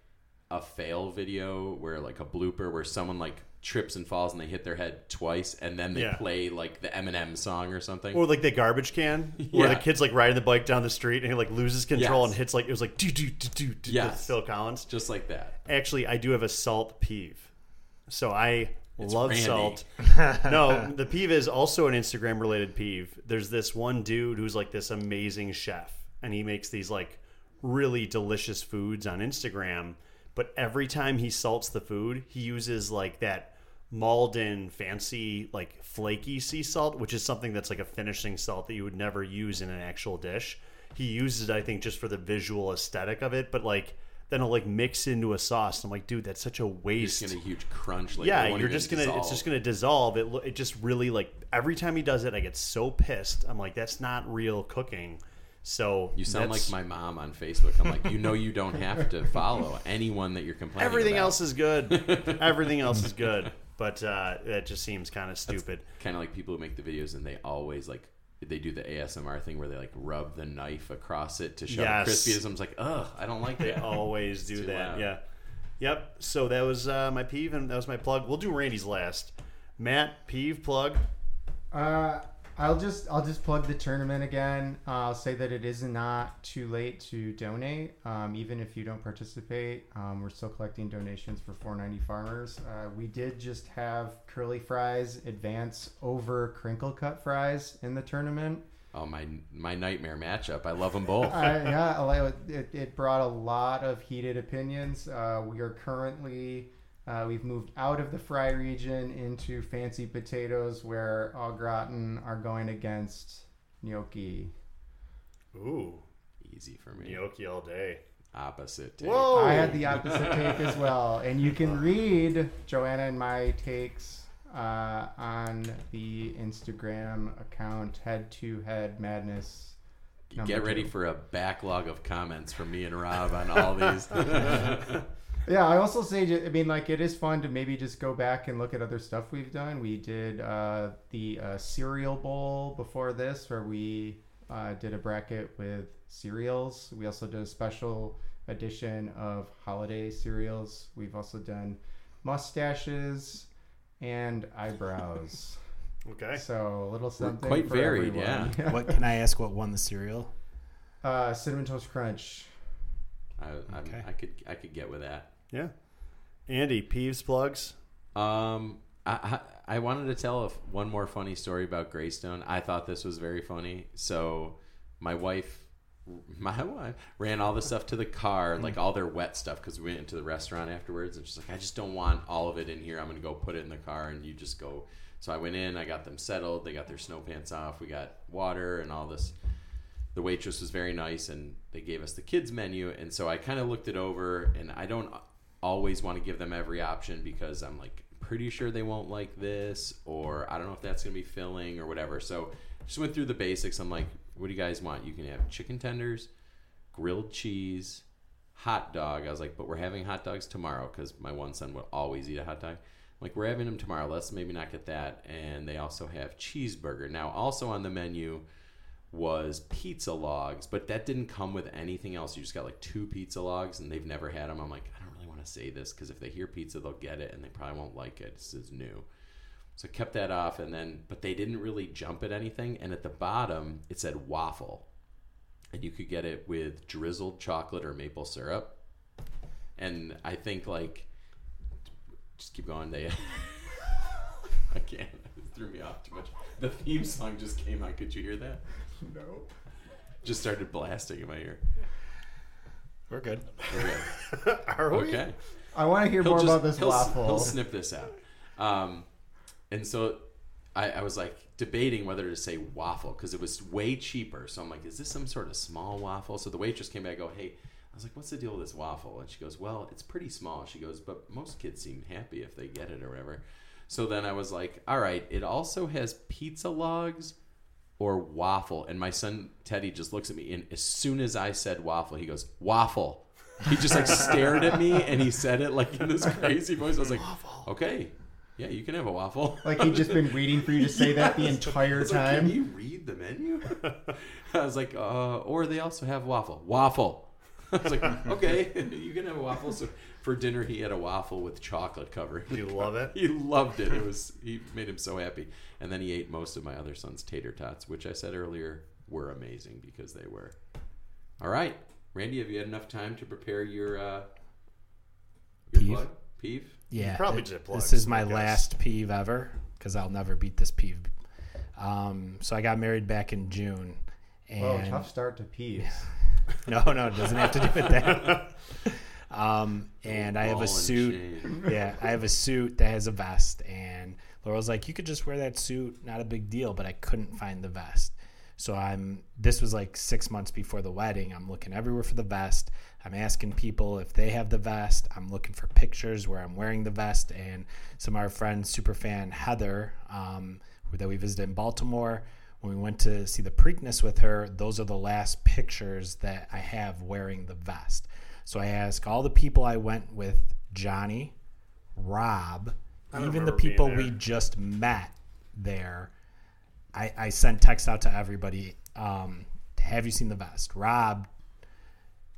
a fail video where like a blooper where someone like trips and falls and they hit their head twice, and then they Yeah. play like the Eminem song or something. Or like the garbage can, where the kid's like riding the bike down the street and he like loses control Yes. and hits like it was like do do do do do Yes. Phil Collins. just like that. Actually, I do have a salt peeve. So I love Randy. salt. no, the peeve is also an Instagram related peeve. There's this one dude who's like this amazing chef, and he makes these like really delicious foods on Instagram. But every time he salts the food, he uses like that Maldon fancy like flaky sea salt, which is something that's like a finishing salt that you would never use in an actual dish. He uses it, I think, just for the visual aesthetic of it, but like then he'll like mix into a sauce. I'm like, dude, that's such a You're waste. just gonna huge crunch. Like, yeah, you're just gonna it's just gonna dissolve. It it just really like every time he does it, I get so pissed. I'm like, that's not real cooking. So You sound like my mom on Facebook. I'm like, you know, you don't have to follow anyone that you're complaining. everything about. else is good. everything else is good, but uh, that just seems kind of stupid. kind of like people who make the videos and they always like they do the ASMR thing where they like rub the knife across it to show how Yes. crispy it is. I'm like, ugh, I don't like They that. always do that. loud. Yeah. Yep. So that was uh, my peeve, and that was my plug. We'll do Randy's last. Matt, peeve plug. Uh, I'll just I'll just plug the tournament again. Uh, I'll say that it is not too late to donate, um, even if you don't participate. Um, we're still collecting donations for 490 farmers. Uh, we did just have curly fries advance over crinkle cut fries in the tournament. Oh my my nightmare matchup. I love them both. I, yeah, it, it, it brought a lot of heated opinions. Uh, we are currently, uh, we've moved out of the fry region into fancy potatoes where au gratin are going against gnocchi. Ooh, Easy for me. gnocchi all day. Opposite. take. Whoa! I had the opposite take as well. And you can read Joanna and my takes uh, on the Instagram account Head to Head Madness. number Get ready two. for a backlog of comments from me and Rob on all these. Yeah, I also say, I mean, like, it is fun to maybe just go back and look at other stuff we've done. We did uh, the uh, cereal bowl before this, where we uh, did a bracket with cereals. We also did a special edition of holiday cereals. We've also done mustaches and eyebrows. Okay. So a little something. quite for varied, everyone. yeah. What can I ask? What won the cereal? Uh, cinnamon toast crunch. I, Okay. I could I could get with that. Yeah. Andy, peeves, plugs. Um, I, I I wanted to tell a, one more funny story about Greystone. I thought this was very funny. So, my wife, my wife ran all the stuff to the car, like all their wet stuff, because we went into the restaurant afterwards, and she's like, "I just don't want all of it in here. I'm gonna go put it in the car, and you just go." So I went in, I got them settled. They got their snow pants off. We got water and all this. The waitress was very nice, and they gave us the kids menu. And so I kind of looked it over, and I don't always want to give them every option because I'm like pretty sure they won't like this, or I don't know if that's gonna be filling or whatever. So just went through the basics. I'm like, what do you guys want? You can have chicken tenders, grilled cheese, hot dog. I was like, but we're having hot dogs tomorrow because my one son would always eat a hot dog. I'm like, we're having them tomorrow. Let's maybe not get that. And they also have cheeseburger. Now, also on the menu was pizza logs, but that didn't come with anything else. You just got like two pizza logs, and they've never had them. I'm like, I don't really want to say this because if they hear pizza, they'll get it, and they probably won't like it. This is new. So I kept that off, and then, but they didn't really jump at anything. And at the bottom, it said waffle, and you could get it with drizzled chocolate or maple syrup. And I think like, just keep going. They, I can't. It threw me off too much. The theme song just came out. Could you hear that? No. just started blasting in my ear. We're good. Okay. Are we? Okay. I want to hear He'll more just- about this he'll, waffle. He'll snip this out. Um, and so I, I was like debating whether to say waffle because it was way cheaper. So I'm like, is this some sort of small waffle? So the waitress came back. and Go, hey. I was like, what's the deal with this waffle? And she goes, well, it's pretty small. She goes, but most kids seem happy if they get it or whatever. So then I was like, all right. It also has pizza logs or waffle. And my son Teddy just looks at me, and as soon as I said waffle, he goes waffle. He just like stared at me, and he said it like in this crazy voice. I was like, okay, yeah, you can have a waffle. like he'd just been waiting for you to say that the entire I was like, can time. you read the menu? I was like, uh, or they also have waffle. Waffle. I was like, okay, you can have a waffle. So for dinner, he had a waffle with chocolate covering. You love it? He loved it. It was he made him so happy. And then he ate most of my other son's tater tots, which I said earlier were amazing because they were. All right, Randy, have you had enough time to prepare your uh, your Peeve? plug? Peeve? Yeah, probably th- just This is my last peeve ever because I'll never beat this peeve. Um, so I got married back in June, and Oh, tough start to peeves. no, no, it doesn't have to do with that. um, and I have a suit. yeah, I have a suit that has a vest, and Laurel's like, "You could just wear that suit, not a big deal." But I couldn't find the vest, so I'm. This was like six months before the wedding. I'm looking everywhere for the vest. I'm asking people if they have the vest. I'm looking for pictures where I'm wearing the vest, and some of our friends, super fan Heather, um, that we visited in Baltimore. When we went to see the Preakness with her, those are the last pictures that I have wearing the vest. So I ask all the people I went with Johnny, Rob, even the people we just met there. I, I sent text out to everybody. Um, have you seen the vest? Rob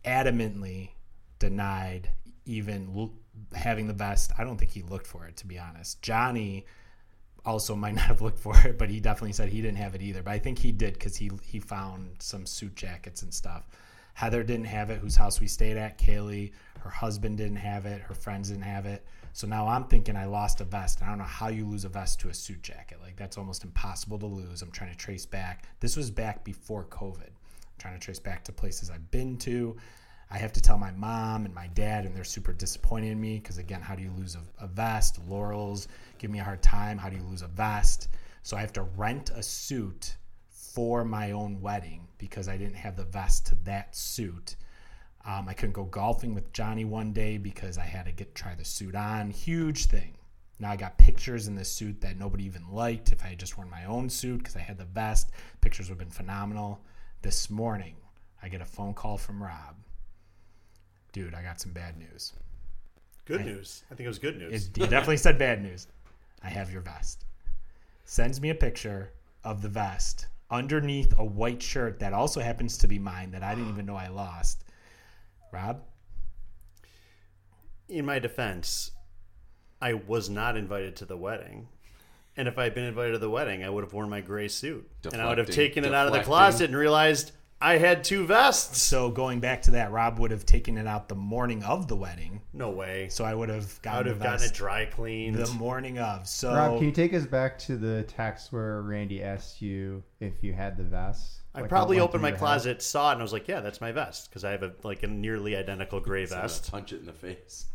adamantly denied even l- having the vest. I don't think he looked for it, to be honest. Johnny also might not have looked for it, but he definitely said he didn't have it either. But I think he did because he he found some suit jackets and stuff. Heather didn't have it, whose house we stayed at. Kaylee, her husband didn't have it. Her friends didn't have it. So now I'm thinking I lost a vest. I don't know how you lose a vest to a suit jacket. Like that's almost impossible to lose. I'm trying to trace back. This was back before COVID. I'm trying to trace back to places I've been to. I have to tell my mom and my dad, and they're super disappointed in me because, again, how do you lose a, a vest? Laurels give me a hard time. How do you lose a vest? So I have to rent a suit for my own wedding because I didn't have the vest to that suit. Um, I couldn't go golfing with Johnny one day because I had to get try the suit on. Huge thing. Now I got pictures in this suit that nobody even liked. If I had just worn my own suit because I had the vest, pictures would have been phenomenal. This morning, I get a phone call from Rob. Dude, I got some bad news. Good news. I think it was good news. It, he definitely said bad news. I have your vest. Sends me a picture of the vest underneath a white shirt that also happens to be mine that I didn't even know I lost. Rob, In my defense, I was not invited to the wedding. And if I had been invited to the wedding, I would have worn my gray suit. and I would have Deflecting, taken it out of the closet and realized I had two vests. so going back to that, Rob would have taken it out the morning of the wedding. No way. So I would have I gotten would the have gotten it dry cleaned. the morning of. So Rob, can you take us back to the text where Randy asked you if you had the vest? I Like, probably what went opened through my your head? closet, saw it, and I was like, "Yeah, that's my vest," because I have a like a nearly identical gray So I'm gonna vest. punch it in the face.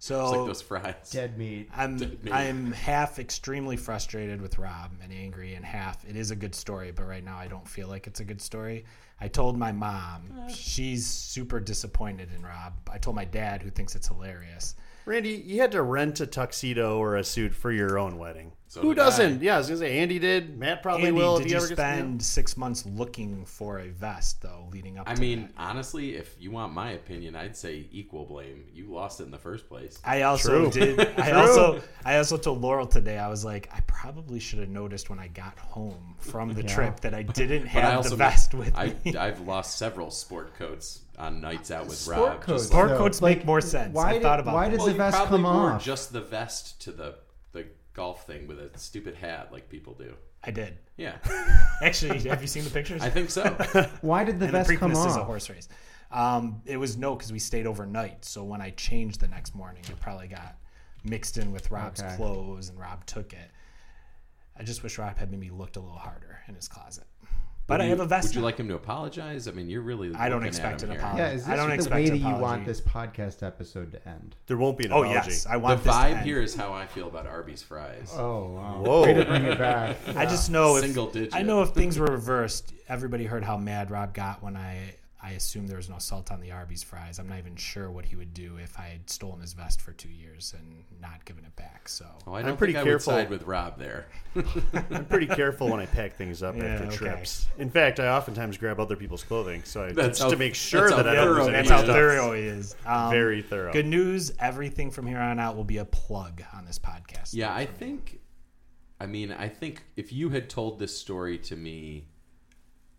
so It's like those fries. Dead meat. I'm me. I'm half extremely frustrated with Rob and angry, and half it is a good story, but right now I don't feel like it's a good story. I told my mom, uh. she's super disappointed in Rob. I told my dad, who thinks it's hilarious. Randy, you had to rent a tuxedo or a suit for your own wedding. So Who doesn't? Yeah, I was gonna say Andy did. Matt probably Andy, will. did if you he ever gets to- spend six months looking for a vest though, leading up? I to mean, that? honestly, if you want my opinion, I'd say equal blame. You lost it in the first place. I also True. did. I True. also I also told Laurel today. I was like, I probably should have noticed when I got home from the trip that I didn't But I have also the vest with I, me. I've lost several sport coats on nights out with Sport Rob. coats. Sport though. coats make more sense. Why I did, thought about why that. did well, the vest probably come wore off? just the vest to the the golf thing with a stupid hat like people do. I did. Yeah, Actually, have you seen the pictures? I think so. Why did the and vest the come Preakness is a horse race. Um, it was no, because we stayed overnight. So when I changed the next morning, it probably got mixed in with Rob's Okay. clothes, and Rob took it. I just wish Rob had maybe looked a little harder in his closet. But I have you- a vest. Would you like him to apologize? I mean, you're really. I don't expect at him an here. apology. Yeah, is I this don't the expect way that an you want this podcast episode to end? There won't be an Oh apology. yes, I The want this to vibe end. here is how I feel about Arby's fries. Oh, wow. Whoa. Way to bring it back. I just know if Single digit. I know if things were reversed, everybody heard how mad Rob got when I I assume there was no salt on the Arby's fries. I'm not even sure what he would do if I had stolen his vest for two years and not given it back. So Oh, I don't pretty think careful. I would side with Rob there. I'm pretty careful when I pack things up Yeah, after okay. trips. In fact, I oftentimes grab other people's clothing, so I, That's just how- to make sure that I don't lose any that's how thorough he is. Um, Very thorough. Good news. Everything from here on out will be a plug on this podcast. Yeah, I think. I mean, I think if you had told this story to me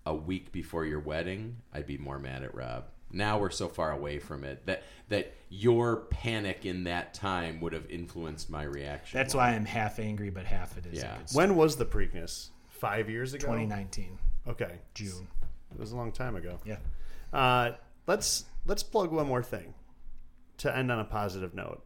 a week before your wedding, I'd be more mad at Rob. Now we're so far away from it that that your panic in that time would have influenced my reaction. That's why I'm half angry, but half it is. Yeah. A good. When was the Preakness? Five years ago. 2019 Okay, June. it was a long time ago. Yeah. Uh, let's let's plug one more thing to end on a positive note.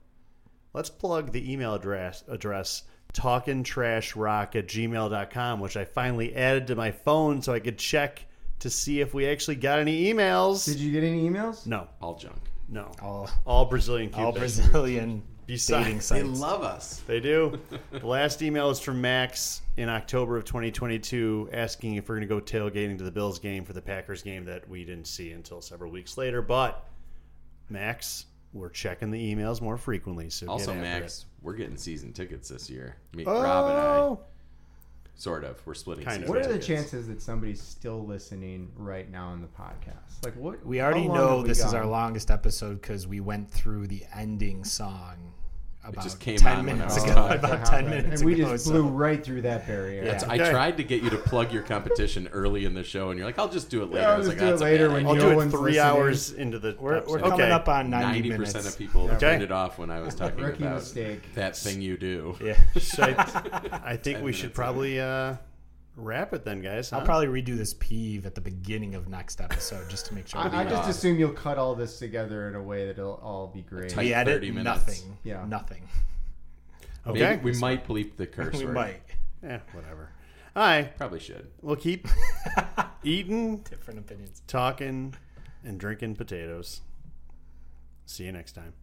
Let's plug the email address address talkingtrashrock at gmail.com, which I finally added to my phone so I could check to see if we actually got any emails. Did you get any emails? no, all junk. no. All All Brazilian all Cupids. Brazilian Besides- dating They sites. love us. They do. the last email is from Max in October of 2022 asking if we're going to go tailgating to the Bills game for the Packers game that we didn't see until several weeks later. But, Max, we're checking the emails more frequently. So Also, after Max, we're getting season tickets this year. Me, it. Rob and I, Oh! sort of. We're splitting. Kind of. What are the tickets. chances that somebody's still listening right now in the podcast? Like what? We already know have we this is our longest episode because we went through the ending song about just came 10 on when minutes ago. talking. About 10 happened. minutes and we ago. just so- blew right through that barrier. Yeah. I Okay. tried to get you to plug your competition early in the show, and you're like, "I'll just do it later." Yeah, I'll I was just like, do it "That's a later when I'll do it three listening. hours into the We're, we're episode. coming Okay. up on 90 Ninety minutes. percent of people Okay. turned it off when I was talking about mistake. that thing you do. Yeah. So I, I think we should probably uh, wrap it then, guys. I'll probably redo this peeve at the beginning of next episode just to make sure. I, I just assume you'll cut all this together in a way that it'll all be great. tight- we edit minutes. nothing. Yeah. Nothing. Maybe Okay. we might bleep the curse we word. might. Yeah, whatever. All right. Probably should. We'll keep eating, Different opinions. talking, and drinking potatoes. See you next time.